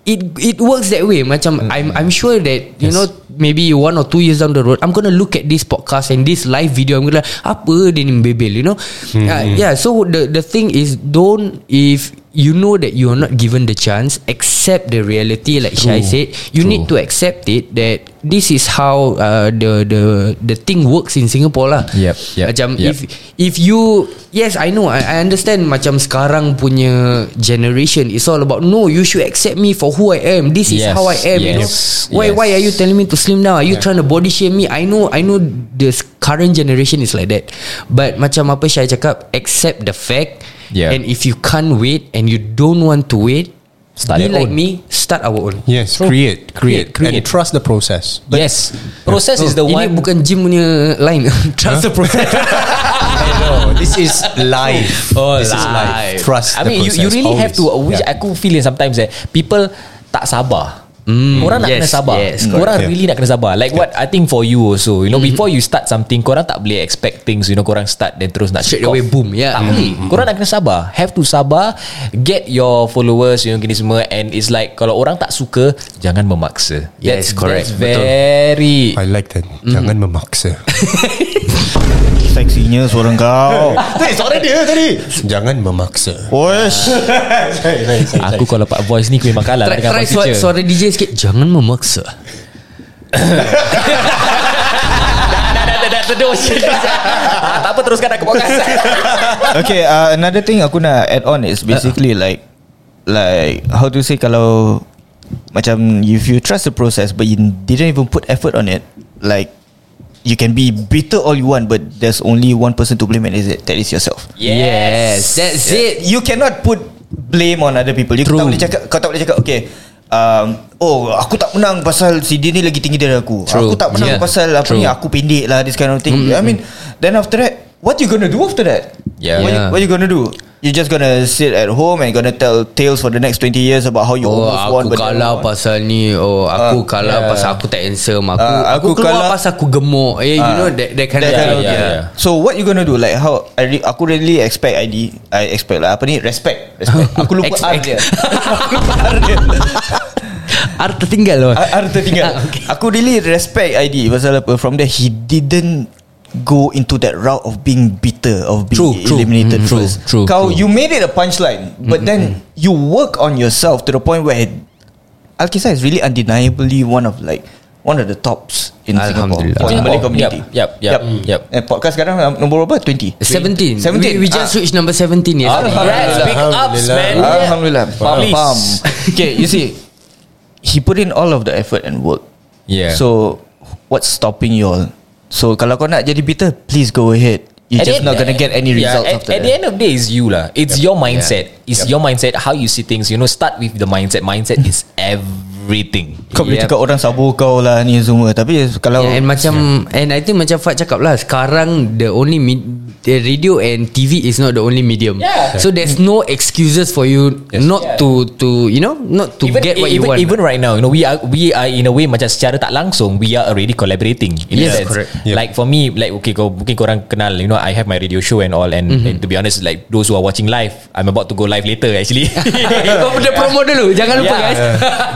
it it works that way. Macam I'm I'm sure that you Yes. know maybe one or two years down the road, I'm gonna look at this podcast and this live video. I'm gonna apa dia ni bebel, you know? Uh, yeah. So the the thing is, don't if you know that you are not given the chance, accept the reality. Like Shai said, you True. need to accept it that this is how uh, the the the thing works in Singapore lah. Yep, yep, Macam yep. if if you yes I know I, I understand macam sekarang punya generation it's all about no you should accept me for who I am this is Yes, how I am you know yes, why yes. why are you telling me to slim down are you trying to body shame me I know I know this current generation is like that but macam apa Syai cakap accept the fact Yeah. and if you can't wait and you don't want to wait Start be like own. me start our own Yes, create, create, Create, and trust the process. yes, process is the Oh, ini one. bukan gym punya line trust the process no, this is life. Oh, this is life. Trust. I the mean, you, you really have to. always. Which Yeah. aku feel yang sometimes that people tak sabar. Mm, korang nak yes, kena sabar yes, Korang correct. really nak kena sabar Like what I think for you also You know before you start something Korang tak boleh expect things You know korang start Then terus nak Straight away boom, yeah. Tak boleh Korang nak kena sabar Have to sabar Get your followers You know gini semua And it's like Kalau orang tak suka Jangan memaksa Yes, correct. That's Betul. very I like that. Jangan memaksa. Seksinya suara kau Tadi suara dia tadi. Jangan memaksa. Wesh Aku kalau dapat voice ni Aku memang kalah Try, dengan try suara, suara DJ sikit. Jangan memaksa. Ah, Tak apa teruskan aku podcast. Okay uh, Another thing aku nak add on Is basically like Like How to say kalau Macam If you trust the process But you didn't even put effort on it Like You can be bitter all you want But there's only one person to blame And is it, that is yourself. Yes. That's it. You cannot put Blame on other people. You True. tak boleh cakap Kau tak boleh cakap Okay um, Oh aku tak menang Pasal si dia ni lagi tinggi dari aku True. Aku tak menang Yeah. pasal Apa True. ni Aku pendek lah This kind of thing I mean Then after that What you gonna do after that Yeah. What, you, Yeah. what you gonna do You're just gonna sit at home and gonna tell tales for the next 20 years about how you Oh almost won aku but kalah pasal ni. Oh aku Ah, kalah yeah. pasal aku tak handsome. Aku, Ah, aku, aku keluar kalah- pasal aku gemuk. Eh, You Ah. know that, that kind That of thing. yeah, thing. yeah. So what you gonna do? Like how I re- Aku really expect ID I expect lah. Apa ni? Respect, respect. Aku lupa R dia Aku lupa R dia R tertinggal loh R R tertinggal Aku really respect ID Pasal apa? From there he didn't Go into that route of being bitter Of being True, true. eliminated true, first true, Kau true. you made it a punchline But then You work on yourself To the point where Alkisah is really undeniably One of like One of the tops In Singapore Alhamdulillah. For the Malay community Yep, yep, yep, yep. Eh, podcast sekarang Nombor berapa? 20 17 17 We, we just Ah. reached number 17 yesterday Congrats, big ups, man. Alhamdulillah Please. faham. Okay you see He put in all of the effort and work Yeah. So What's stopping you all So kalau kau nak jadi bitter Please go ahead You're At just not gonna get any yeah, results at, after at that the end of the day, is you lah. It's your mindset. It's your mindset. How you see things. You know, start with the mindset. Mindset is everything. Kau boleh Yep. cakap orang sabu kau lah ni semua Tapi kalau Yeah, and macam and I think macam Fat cakap lah sekarang the only med- the radio and TV is not the only medium. Yeah. So there's no excuses for you not Yeah. to to you know not to even, get what even, you want. even right now, you know, we are we are in a way macam secara tak langsung, we are already collaborating. In Yes, correct. Like for me, like okay, kau mungkin korang kenal, you know, I have my radio show and all, and, Mm-hmm. and to be honest, like those who are watching live, I'm about to go live later actually. Kau dah promo dulu Jangan lupa Yeah. guys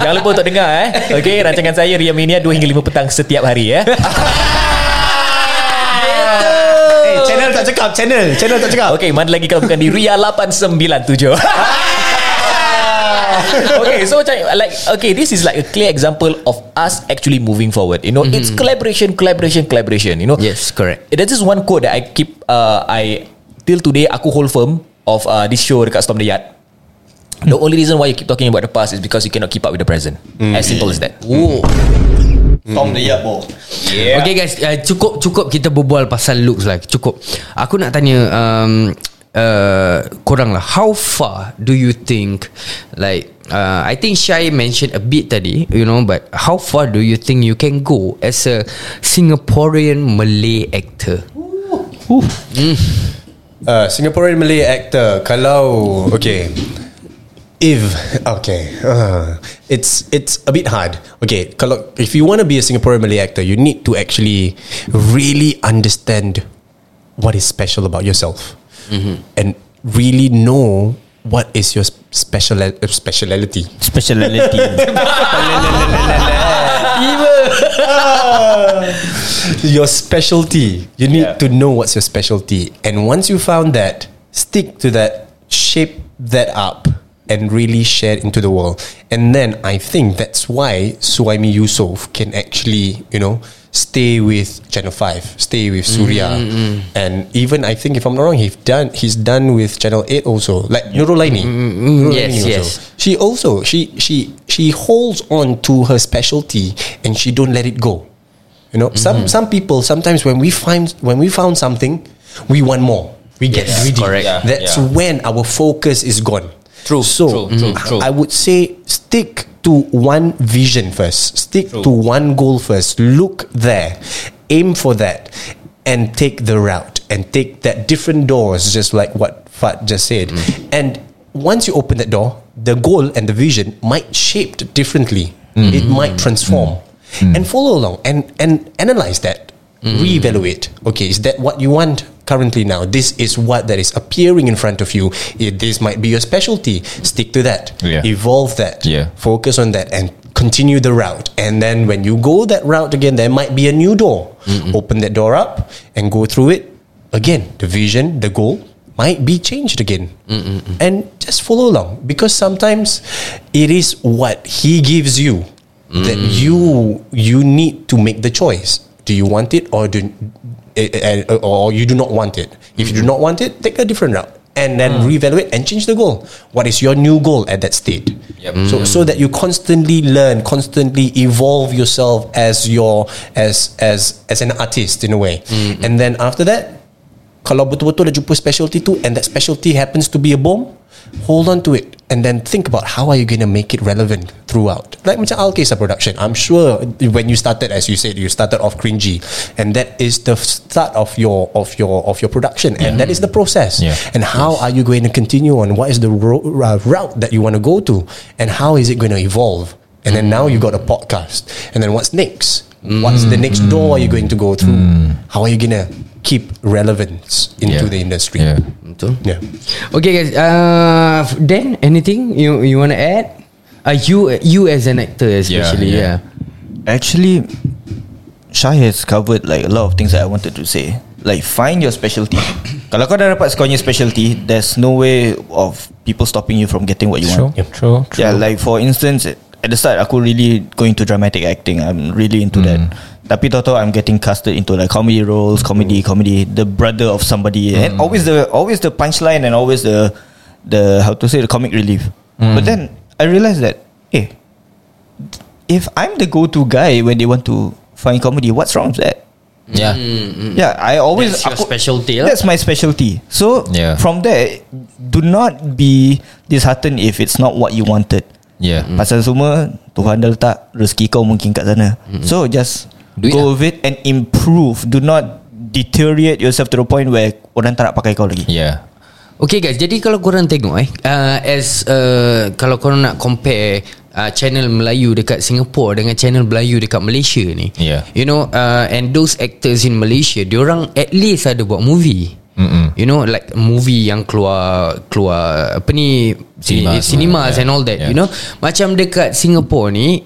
Jangan lupa untuk dengar eh. Okay, rancangan saya Ria Mania 2 hingga 5 petang setiap hari eh. Eh, channel tak cakap, channel, channel tak cakap. Okay, mana lagi kalau bukan di Ria 897. okay, so macam like okay, this is like a clear example of us actually moving forward. You know, it's collaboration, collaboration, collaboration. You know, Yes correct There's just one quote that I keep uh, I till today aku hold firm of uh, this show dekat Storm the Yard. The only reason why you keep talking about the past is because you cannot keep up with the present. As simple as that. Oh Tom the Yabo Yeah. Okay guys, uh, cukup cukup kita berbual pasal looks lah. Cukup. Aku nak tanya um, uh, korang lah. How far do you think like uh, I think Shai mentioned a bit tadi, you know, but how far do you think you can go as a Singaporean Malay actor? Uh, Singaporean Malay actor Kalau Okay If Okay uh, It's It's a bit hard. Okay Kalau If you want to be a Singaporean Malay actor You need to actually Really understand What is special about yourself. And really know What is your special uh, speciality. Speciality. Your specialty. You need to know what's your specialty. And once you found that, stick to that, shape that up, and really share it into the world. And then I think that's why Suhaimi Yusof can actually, you know, stay with Channel 5, stay with Surya. Mm, mm, mm. And even I think if I'm not wrong, he's done he's done with Channel 8 also. Like Nurul Aini. Nurul yes, Aini yes. also. She also she she she holds on to her specialty and she don't let it go. You know, some mm-hmm. some people sometimes when we find when we found something, we want more. We get Yes, greedy. correct. Yeah, That's yeah. when our focus is gone. True, So true, true, I- true. I would say stick to one vision first. Stick to one goal first. Look there. Aim for that. And take the route and take that different doors, just like what Fat just said. Mm. And once you open that door, the goal and the vision might shaped differently. Mm. It might transform. Mm. And follow along and, and analyze that. Reevaluate. Okay, is that what you want currently now? This is what that is appearing in front of you. It, this might be your specialty. Stick to that. Yeah. Evolve that. Yeah. Focus on that and continue the route. And then when you go that route again, there might be a new door. Open that door up and go through it. Again, the vision, the goal might be changed again. And just follow along because sometimes it is what he gives you that mm. you you need to make the choice. Do you want it or do eh, eh, or you do not want it? If you do not want it, take a different route and then reevaluate and change the goal. What is your new goal at that state? So so that you constantly learn, constantly evolve yourself as your as as as an artist in a way. And then after that, kalau betul-betul dah jumpa specialty tu and that specialty happens to be a bomb, hold on to it and then think about how are you going to make it relevant throughout. Like macam Alkesa production, I'm sure when you started, as you said, you started off cringy, and that is the start of your of your of your production, and that is the process. Yeah. And how are you going to continue on? What is the ro- uh, route that you want to go to, and how is it going to evolve? And then now you got a podcast, and then what's next? What's the next door are you going to go through? How are you gonna keep relevance into Yeah. the industry? Yeah. Betul. Yeah. Okay guys, uh, then anything you you want to add? Uh, you you as an actor especially, yeah. yeah. Actually, Shai has covered like a lot of things that I wanted to say. Like find your specialty. Kalau kau dah dapat kau punya specialty, there's no way of people stopping you from getting what you True, want. true, true. Yeah, like for instance, at the start aku really going to dramatic acting. I'm really into that. Hmm. Tapi tahu-tahu I'm getting casted into like comedy roles, hmm. comedy, comedy, the brother of somebody, hmm. and always the always the punchline and always the the how to say the comic relief. But then I realized that hey, if I'm the go-to guy when they want to find comedy, what's wrong with that? Yeah. Yeah, I always That's your specialty lah. That's my specialty. So Yeah. from there, do not be disheartened if it's not what you wanted. Yeah. Pasal semua Tuhan dah letak rezeki kau mungkin kat sana. So just Do it go lah. with it and improve. Do not deteriorate yourself to the point where orang tak nak pakai kau lagi. Yeah. Okay guys, jadi kalau korang tengok eh uh, as uh, kalau korang nak compare uh, channel Melayu dekat Singapore dengan channel Melayu dekat Malaysia ni. Yeah. You know, uh, and those actors in Malaysia, diorang at least ada buat movie. Mm-mm. You know like movie yang keluar keluar apa ni cinemas, cinemas yeah. and all that Yeah. you know macam dekat Singapore ni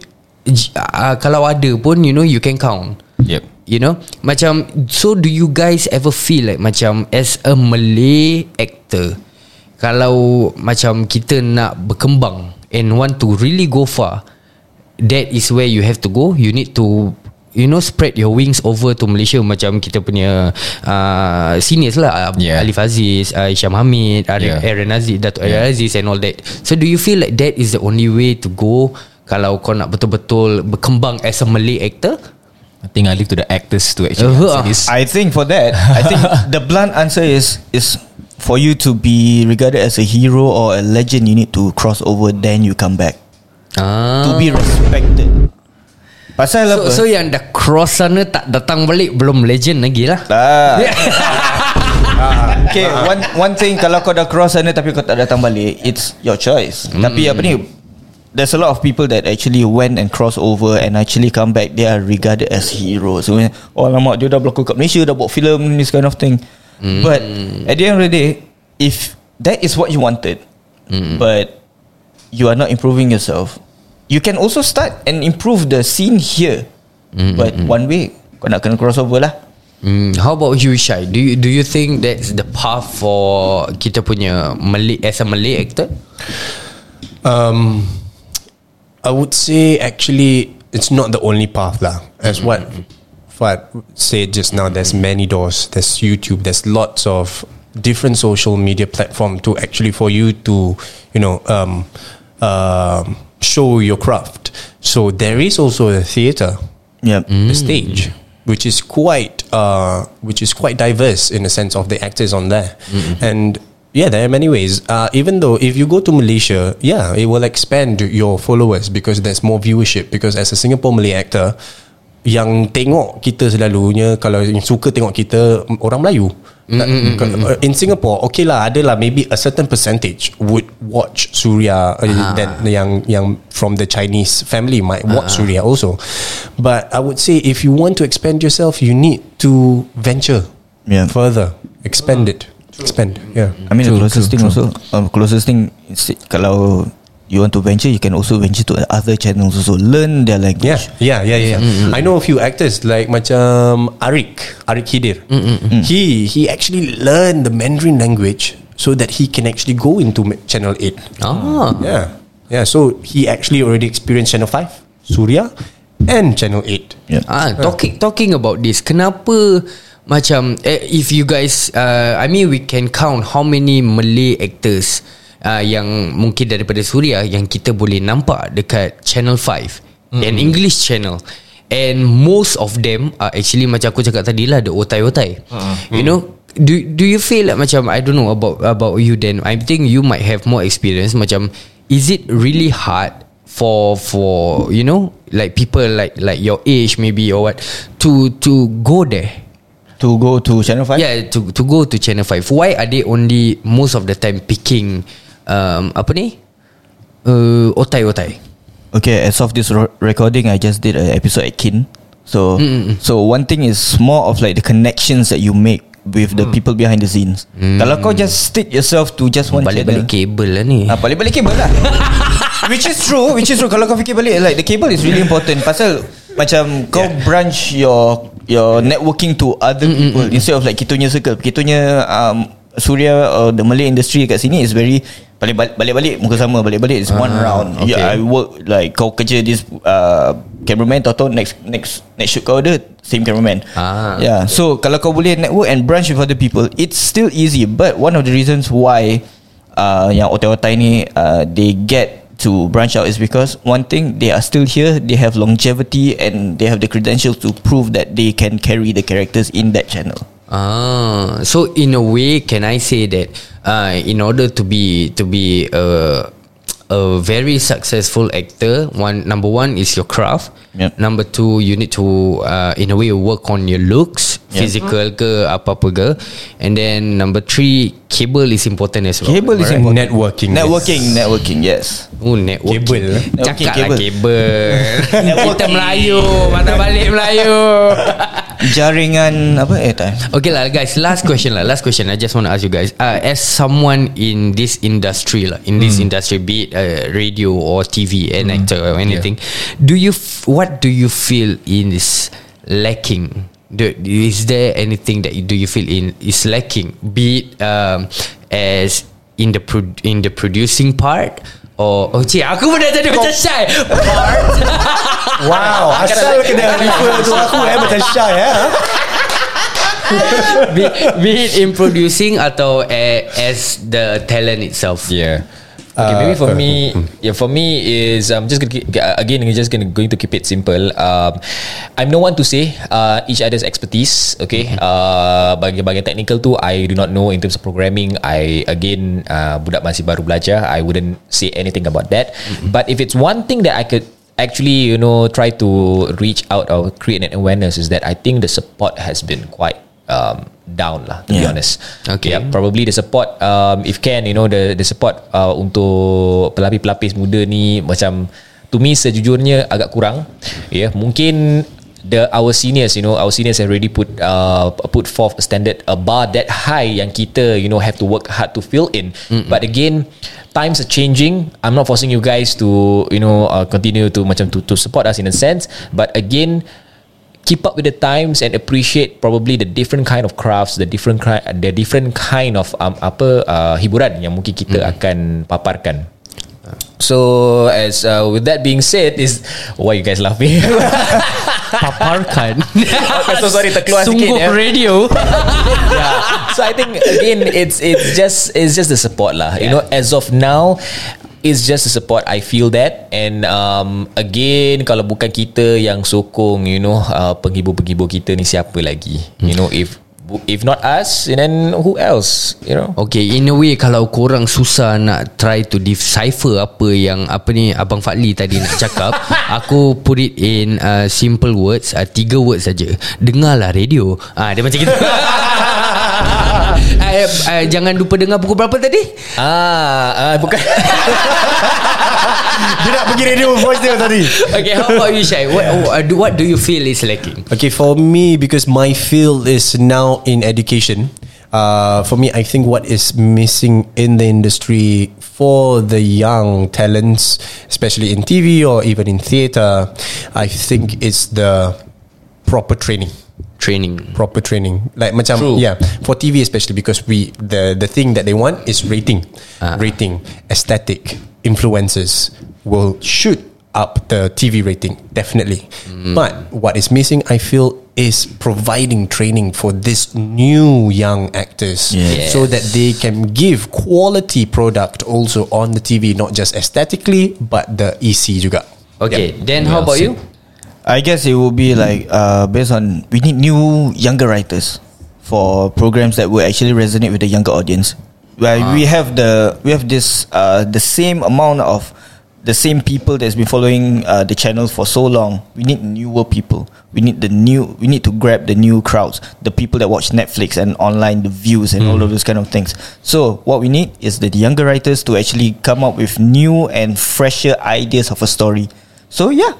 uh, kalau ada pun you know you can count Yep. You know Macam So do you guys ever feel like Macam As a Malay actor Kalau Macam kita nak berkembang And want to really go far That is where you have to go You need to You know spread your wings over to Malaysia Macam kita punya uh, Seniors lah Yeah. Alif Aziz uh, Isyam Hamid Aaron, Yeah. Aaron Aziz Dato' Yeah. Aaron Aziz And all that So do you feel like That is the only way to go Kalau kau nak betul-betul Berkembang as a Malay actor I think I leave to the actors to actually Uh, answer this. I think for that, I think the blunt answer is is for you to be regarded as a hero or a legend. You need to cross over, then you come back ah. to be respected. Pasal apa? So, so yang dah cross sana tak datang balik belum legend lagi lah. Ah. Okay one one thing Kalau kau dah cross sana Tapi kau tak datang balik It's your choice mm. Tapi apa ni There's a lot of people that actually went and cross over and actually come back. They are regarded as heroes. So, oh lama dia dah berlakon kat Malaysia, dah buat filem this kind of thing. Mm. But at the end of the day, if that is what you wanted, mm. but you are not improving yourself, you can also start and improve the scene here. Mm. But one way, kau nak kena crossover lah. Hmm, how about you Shai? Do you do you think that's the path for kita punya Malay as a Malay actor? Um, I would say actually it's not the only path lah. As what Fat said just now, there's many doors. There's YouTube. There's lots of different social media platform to actually for you to you know um, um show your craft. So there is also a theater Yep. the stage, which is quite uh, which is quite diverse in the sense of the actors on there, and yeah, there are many ways. Uh, even though if you go to Malaysia, yeah, it will expand your followers because there's more viewership. Because as a Singapore Malay actor, yang tengok kita selalunya kalau yang suka tengok kita mm, orang Melayu. Uh, In Singapore, okay lah, ada lah maybe a certain percentage would watch Surya uh, then yang yang from the Chinese family might watch Surya also. But I would say if you want to expand yourself, you need to venture Yeah. further, expand it, expand. Yeah. I mean the closest thing also um, Closest thing Kalau You want to venture You can also venture to other channels Also learn their Yeah, language yeah, yeah, yeah. I know a few actors like macam Arik, Arik Hidir. He he actually learned the Mandarin language so that he can actually go into Channel 8. Ah. Yeah, yeah. So he actually already experienced Channel 5, Surya, and Channel 8. yeah. Ah, talking talking about this, kenapa macam eh, if you guys, uh, I mean we can count how many Malay actors uh, yang mungkin daripada Suria yang kita boleh nampak dekat Channel 5 mm. and English channel. And most of them are actually macam aku cakap tadi lah the otai-otai. You know, do do you feel like macam I don't know about about you then I think you might have more experience macam is it really hard for for you know like people like like your age maybe or what to to go there To go to Channel 5 yeah to to go to channel 5 why are they only most of the time picking um apa ni? Uh, otai otai. Okay, as of this recording, I just did an episode at Kin. So, so one thing is more of like the connections that you make with the people behind the scenes. Kalau kau just stick yourself to just one balik-balik channel, kabel lah ni. Ah, balik-balik kabel lah. Which is true Which is true. Kalau kau fikir balik Like the cable is really important. Pasal Macam kau branch your Your networking to other people. Instead of like Kitunya circle. Kitunya um, Surya or the Malay industry kat sini is very balik- balik-balik muka sama balik-balik is one Ah, round okay. yeah, I work like kau kerja this uh, cameraman tau next next next shoot kau ada same cameraman Ah. yeah so kalau kau boleh network and branch with other people it's still easy but one of the reasons why uh, yang otai-otai ni uh, they get to branch out is because one thing they are still here they have longevity and they have the credentials to prove that they can carry the characters in that channel Ah, so in a way, can I say that uh, in order to be to be a a very successful actor, one number one is your craft. Yep. Number two, you need to uh, in a way work on your looks, Yep. physical ke apa apa ke, and then number three, cable is important as well. cable is important Networking. networking networking yes Oh networking Kabel, eh? Cakap lah kabel Kita Melayu Mata balik Melayu jaringan apa eh tak Okay lah guys Last question lah Last question. I just want to ask you guys uh, As someone in this industry lah In this industry Be it uh, radio or TV An actor or anything Do you f- What do you feel is lacking? Do, Is there anything that you, do you feel in Is lacking? Be it um, As In the pro- in the producing part Or Oh cik Aku pun dah jadi macam shy Wow, asal kena refer tu aku eh macam shy eh. be, be it in producing atau uh, as the talent itself. Yeah. Okay, Uh, maybe for uh, me, yeah, for me is um, just gonna keep, again, I'm just gonna going to keep it simple. Um, I'm no one to say uh, each other's expertise. Okay, uh, bagi bagian technical tu, I do not know in terms of programming. I again, uh, budak masih baru belajar. I wouldn't say anything about that. But if it's one thing that I could actually, you know, try to reach out or create an awareness is that I think the support has been quite um, down lah to be Yeah. honest. Okay. Yeah, probably the support um, if can you know the the support uh, untuk pelapis-pelapis muda ni macam to me sejujurnya agak kurang. Ya, yeah, mungkin the our seniors you know our seniors have already put uh, put forth a standard a bar that high yang kita you know have to work hard to fill in. But again times are changing. I'm not forcing you guys to you know uh, continue to macam to to support us in a sense, but again keep up with the times and appreciate probably the different kind of crafts, the different ki- the different kind of um, apa uh, hiburan yang mungkin kita mm. akan paparkan. So as uh, with that being said is why you guys laughing? Paparkan. okay, so sorry terkeluar sikit Sungguh ya. radio. yeah. So I think again it's it's just it's just the support lah. You know, as of now it's just the support I feel that and um, again kalau bukan kita yang sokong you know uh, penghibur-penghibur kita ni siapa lagi? You know if if not us and then who else? You know. Okay, in a way kalau korang susah nak try to decipher apa yang apa ni Abang Fadli tadi nak cakap, aku put it in uh, simple words, uh, tiga words saja. Dengarlah radio. Ah, dia macam gitu. uh, uh, jangan lupa dengar pukul berapa tadi? Ah, ah bukan. Dia nak pergi radio voice dia tadi. Okay, how about you, Syai? What, what, do, what do you feel is lacking? Okay, for me, because my field is now in education, uh, for me, I think what is missing in the industry for the young talents, especially in TV or even in theatre, I think it's the proper training. Training. proper training like macam True. yeah for TV especially because we the the thing that they want is rating Ah. rating aesthetic influences will shoot up the TV rating definitely but what is missing I feel is providing training for this new young actors Yes. so that they can give quality product also on the TV not just aesthetically but the EC juga Okay, Yep. then how about you? I guess it will be like uh, based on we need new younger writers for programs that will actually resonate with the younger audience. Where we have the we have this uh, the same amount of the same people that's been following uh, the channel for so long. We need newer people. We need the new. We need to grab the new crowds, the people that watch Netflix and online, the views and all of those kind of things. So what we need is the younger writers to actually come up with new and fresher ideas of a story. So yeah,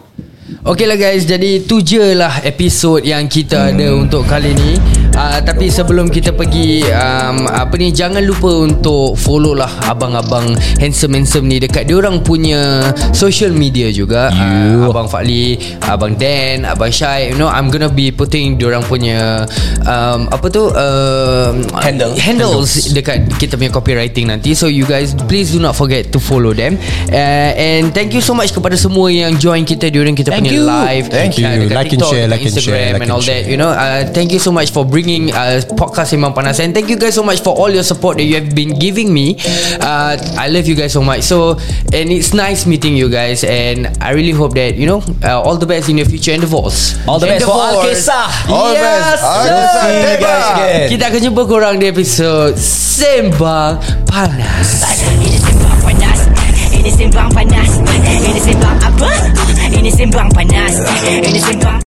Okay lah guys Jadi tu je lah Episod yang kita ada Untuk kali ni uh, Tapi sebelum kita pergi um, Apa ni Jangan lupa untuk Follow lah Abang-abang Handsome-handsome ni Dekat diorang punya Social media juga uh, Abang Fakli Abang Dan Abang Syai You know I'm gonna be putting Diorang punya um, Apa tu um, Handle. Handles Dekat kita punya copywriting nanti So you guys Please do not forget To follow them uh, And thank you so much Kepada semua yang join kita Diorang kita Thank punya you. live Thank uh, you. Like and TikTok, share, dekat like and share, like and all and that share. you know uh, thank you so much for bringing uh, podcast Sembang Panas. And thank you guys so much for all your support that you have been giving me. Uh, I love you guys so much. So and it's nice meeting you guys. And I really hope that you know uh, all the best in your future endeavors. All the best for Endeavours. Al-Kisah. All the best. We'll see you guys again. kita akan jumpa korang di episod Sembang Panas. Ini sembang panas. Ini sembang panas. Ini sembang apa? Ini sembang panas. Ini sembang